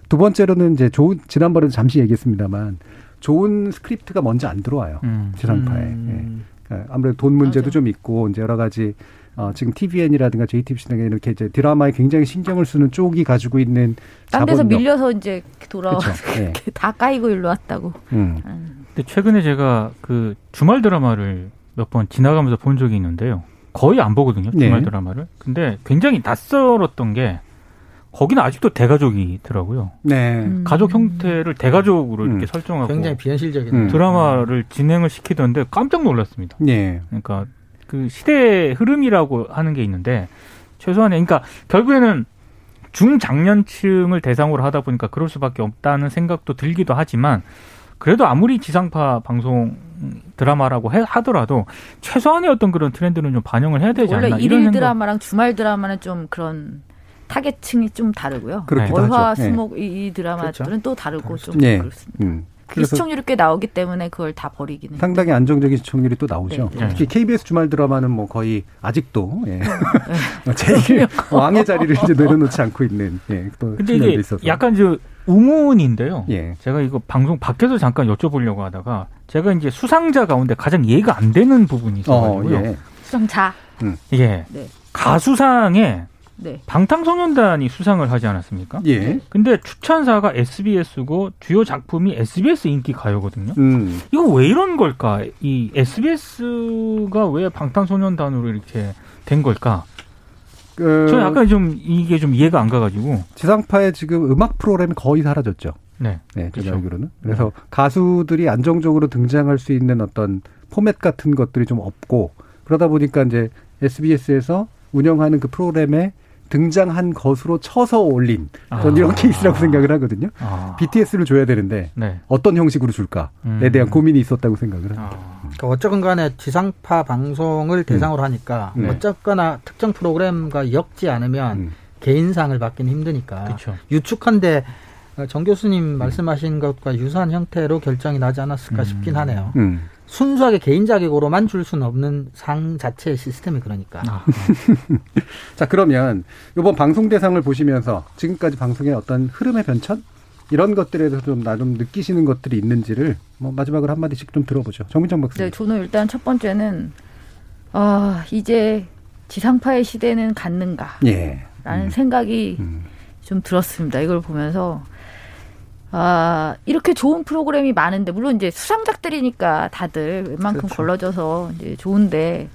두 번째로는 이제 좋은 지난번에도 잠시 얘기했습니다만 좋은 스크립트가 먼저 안 들어와요. 음. 지상파에. 음. 예. 그러니까 아무래도 돈 문제도 맞아요. 좀 있고 이제 여러 가지 어, 지금 TVN이라든가 JTBC 등에 이렇게 이제 드라마에 굉장히 신경을 쓰는 쪽이 가지고 있는 딴 데서. 밀려서 이제 돌아와 그렇죠. [LAUGHS] 예. 다 까이고 일로 왔다고. 음. 근데 최근에 제가 그 주말 드라마를 몇 번 지나가면서 본 적이 있는데요. 거의 안 보거든요. 주말 네. 드라마를. 근데 굉장히 낯설었던 게 거기는 아직도 대가족이더라고요. 네. 음. 가족 형태를 대가족으로 음. 이렇게 설정하고 굉장히 비현실적인 음. 드라마를 진행을 시키던데 깜짝 놀랐습니다. 예. 그러니까 그 시대의 흐름이라고 하는 게 있는데 최소한의 그러니까 결국에는 중장년층을 대상으로 하다 보니까 그럴 수밖에 없다는 생각도 들기도 하지만 그래도 아무리 지상파 방송 드라마라고 해- 하더라도 최소한의 어떤 그런 트렌드는 좀 반영을 해야 되지 원래 않나 일일 이런 생각. 드라마랑 주말 드라마는 좀 그런 타겟층이 좀 다르고요. 월화. 예. 수목 이, 이 드라마들은 그렇죠. 또 다르고 좀 예. 그렇습니다. 음. 그 시청률이 꽤 나오기 때문에 그걸 다 버리기는 상당히 안정적인 시청률이 또 나오죠. 네, 네. 특히 KBS 주말 드라마는 뭐 거의 아직도 예. [LAUGHS] 제일 왕의 자리를 이제 내려놓지 않고 있는 예. 또 근데 이게 있어서. 약간 저 우문인데요. 예. 제가 이거 방송 밖에서 잠깐 여쭤보려고 하다가 제가 이제 수상자 가운데 가장 이해가 안 되는 부분이 어, 있어가지고요. 예. 수정자. 예. 네. 가수상에 네. 방탄소년단이 수상을 하지 않았습니까? 예. 근데 추천사가 SBS고 주요 작품이 SBS 인기 가요거든요. 음. 이거 왜 이런 걸까? 이 SBS가 왜 방탄소년단으로 이렇게 된 걸까? 그 저는 약간 좀 이게 좀 이해가 안 가가지고. 지상파에 지금 음악 프로그램이 거의 사라졌죠. 네. 네, 제가 그렇죠. 알기로는. 그래서 가수들이 안정적으로 등장할 수 있는 어떤 포맷 같은 것들이 좀 없고 그러다 보니까 이제 SBS에서 운영하는 그 프로그램에 등장한 것으로 쳐서 올린 전 아. 이런 케이스라고 생각을 하거든요. 아. BTS를 줘야 되는데 네. 어떤 형식으로 줄까에 음. 대한 고민이 있었다고 생각을 합니다. 아. 그러니까 어쨌건 간에 지상파 방송을 대상으로 하니까 네. 어쨌거나 특정 프로그램과 엮지 않으면 음. 개인상을 받기는 힘드니까 그렇죠. 유축한데 어, 정 교수님 말씀하신 것과 유사한 형태로 결정이 나지 않았을까 음. 싶긴 하네요. 음. 순수하게 개인 자격으로만 줄 수는 없는 상 자체의 시스템이 그러니까. 아. [LAUGHS] 자 그러면 이번 방송 대상을 보시면서 지금까지 방송의 어떤 흐름의 변천 이런 것들에 대해서 좀 나름 느끼시는 것들이 있는지를 뭐 마지막으로 한 마디씩 좀 들어보죠. 정민정 박사님. 네, 저는 일단 첫 번째는 아 이제 지상파의 시대는 갔는가 예. 라는 음. 생각이 음. 좀 들었습니다. 이걸 보면서 아 이렇게 좋은 프로그램이 많은데 물론 이제 수상작들이니까 다들 웬만큼 그렇죠. 걸러져서 이제 좋은데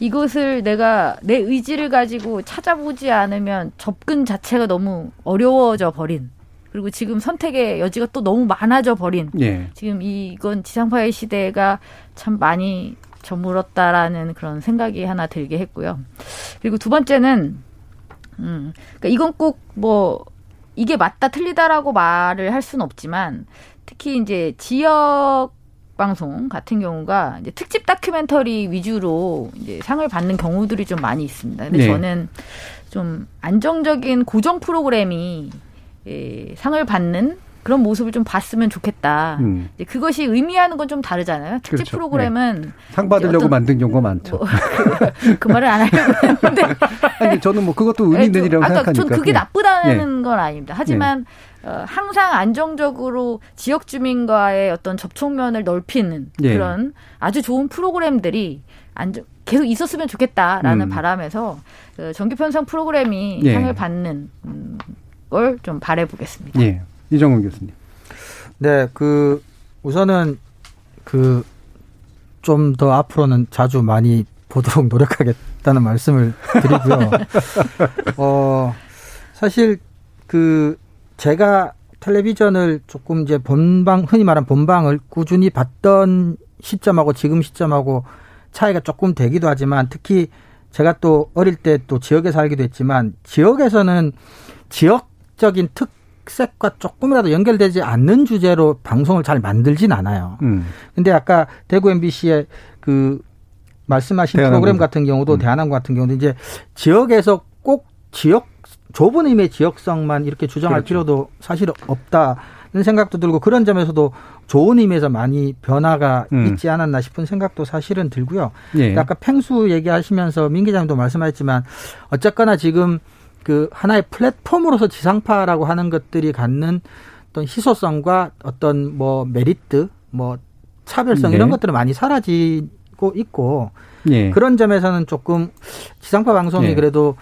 이것을 내가 내 의지를 가지고 찾아보지 않으면 접근 자체가 너무 어려워져 버린 그리고 지금 선택의 여지가 또 너무 많아져 버린 예. 지금 이건 지상파의 시대가 참 많이 저물었다라는 그런 생각이 하나 들게 했고요. 그리고 두 번째는 음, 그러니까 이건 꼭뭐 이게 맞다 틀리다라고 말을 할 수는 없지만 특히 이제 지역 방송 같은 경우가 이제 특집 다큐멘터리 위주로 이제 상을 받는 경우들이 좀 많이 있습니다. 근데 네. 저는 좀 안정적인 고정 프로그램이 예, 상을 받는 그런 모습을 좀 봤으면 좋겠다. 음. 그것이 의미하는 건 좀 다르잖아요. 특집 그렇죠. 프로그램은 상 받으려고 어떤- 만든 경우가 많죠. 뭐, 그, [LAUGHS] 그 말을 안 하려고 했는데 [LAUGHS] 아니, 저는 뭐 그것도 의미 있는 좀- 일이라고 아까 생각하니까. 전 그게 예. 나쁘다는 건 아닙니다. 하지만 어, 항상 안정적으로 지역 주민과의 어떤 접촉면을 넓히는 예. 그런 아주 좋은 프로그램들이 안정, 계속 있었으면 좋겠다라는 음. 바람에서 어, 정규 편성 프로그램이 예. 상을 받는 음, 걸좀 바래보겠습니다. 예. 이정훈 교수님. 네, 그 우선은 그 좀 더 앞으로는 자주 많이 보도록 [LAUGHS] 노력하겠다는 말씀을 드리고요. [LAUGHS] 어 사실 그 제가 텔레비전을 조금 이제 본방 흔히 말하는 본방을 꾸준히 봤던 시점하고 지금 시점하고 차이가 조금 되기도 하지만 특히 제가 또 어릴 때 또 지역에 살기도 했지만 지역에서는 지역적인 특 색과 조금이라도 연결되지 않는 주제로 방송을 잘 만들진 않아요. 음. 근데 아까 대구 MBC의 그 말씀하신 대한항공. 프로그램 같은 경우도 음. 대한항공 같은 경우도 이제 지역에서 꼭 지역 좁은 의미의 지역성만 이렇게 주장할 그렇죠. 필요도 사실 없다는 생각도 들고 그런 점에서도 좋은 의미에서 많이 변화가 음. 있지 않았나 싶은 생각도 사실은 들고요. 예. 아까 팽수 얘기하시면서 민 기자님도 말씀하셨지만 어쨌거나 지금 그 하나의 플랫폼으로서 지상파라고 하는 것들이 갖는 어떤 희소성과 어떤 뭐 메리트, 뭐 차별성 네. 이런 것들은 많이 사라지고 있고 예. 그런 점에서는 조금 지상파 방송이 예. 그래도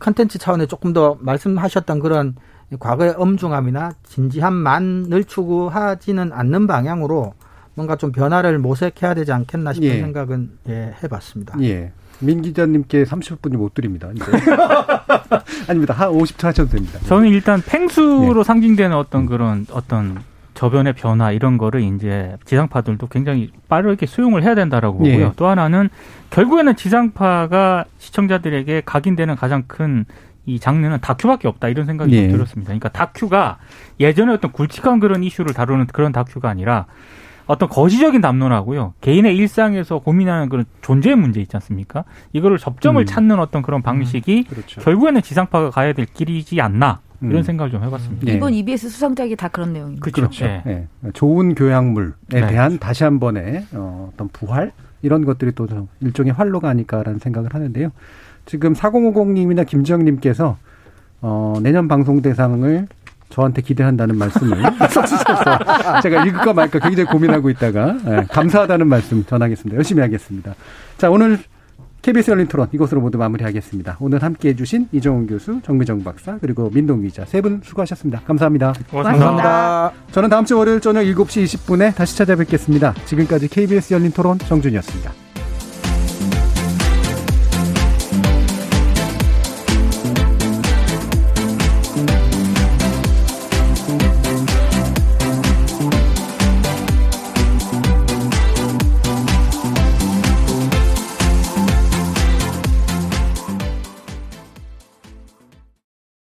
컨텐츠 차원에 조금 더 말씀하셨던 그런 과거의 엄중함이나 진지함만을 추구하지는 않는 방향으로 뭔가 좀 변화를 모색해야 되지 않겠나 싶은 예. 생각은 예, 해봤습니다. 예. 민 기자님께 30분이 못 드립니다. [LAUGHS] 아닙니다. 한 50초 하셔도 됩니다. 저는 일단 팽수로 예. 상징되는 어떤 그런 어떤 저변의 변화 이런 거를 이제 지상파들도 굉장히 빠르게 수용을 해야 된다라고 보고요. 예. 또 하나는 결국에는 지상파가 시청자들에게 각인되는 가장 큰 이 장르는 다큐밖에 없다 이런 생각이 좀 예. 들었습니다. 그러니까 다큐가 예전에 어떤 굵직한 그런 이슈를 다루는 그런 다큐가 아니라 어떤 거시적인 담론하고요. 개인의 일상에서 고민하는 그런 존재의 문제 있지 않습니까? 이거를 접점을 음. 찾는 어떤 그런 방식이 그렇죠. 결국에는 지상파가 가야 될 길이지 않나 이런 음. 생각을 좀 해봤습니다. 예. 이번 EBS 수상작이 다 그런 내용입니다. 그렇죠. 예. 예. 좋은 교양물에 네. 대한 다시 한 번의 어, 어떤 부활 이런 것들이 또좀 일종의 활로가 아닐까라는 생각을 하는데요. 지금 4050님이나 김정님께서 어, 내년 방송 대상을 저한테 기대한다는 말씀을 [LAUGHS] 써주셔서 제가 읽을까 말까 굉장히 고민하고 있다가 예, 감사하다는 말씀 전하겠습니다. 열심히 하겠습니다. 자 오늘 KBS 열린 토론 이것으로 모두 마무리하겠습니다. 오늘 함께해 주신 이정훈 교수, 정미정 박사 그리고 민동 기자 세 분 수고하셨습니다. 감사합니다. 고맙습니다. 저는 다음 주 월요일 저녁 7시 20분에 다시 찾아뵙겠습니다. 지금까지 KBS 열린 토론 정준이었습니다.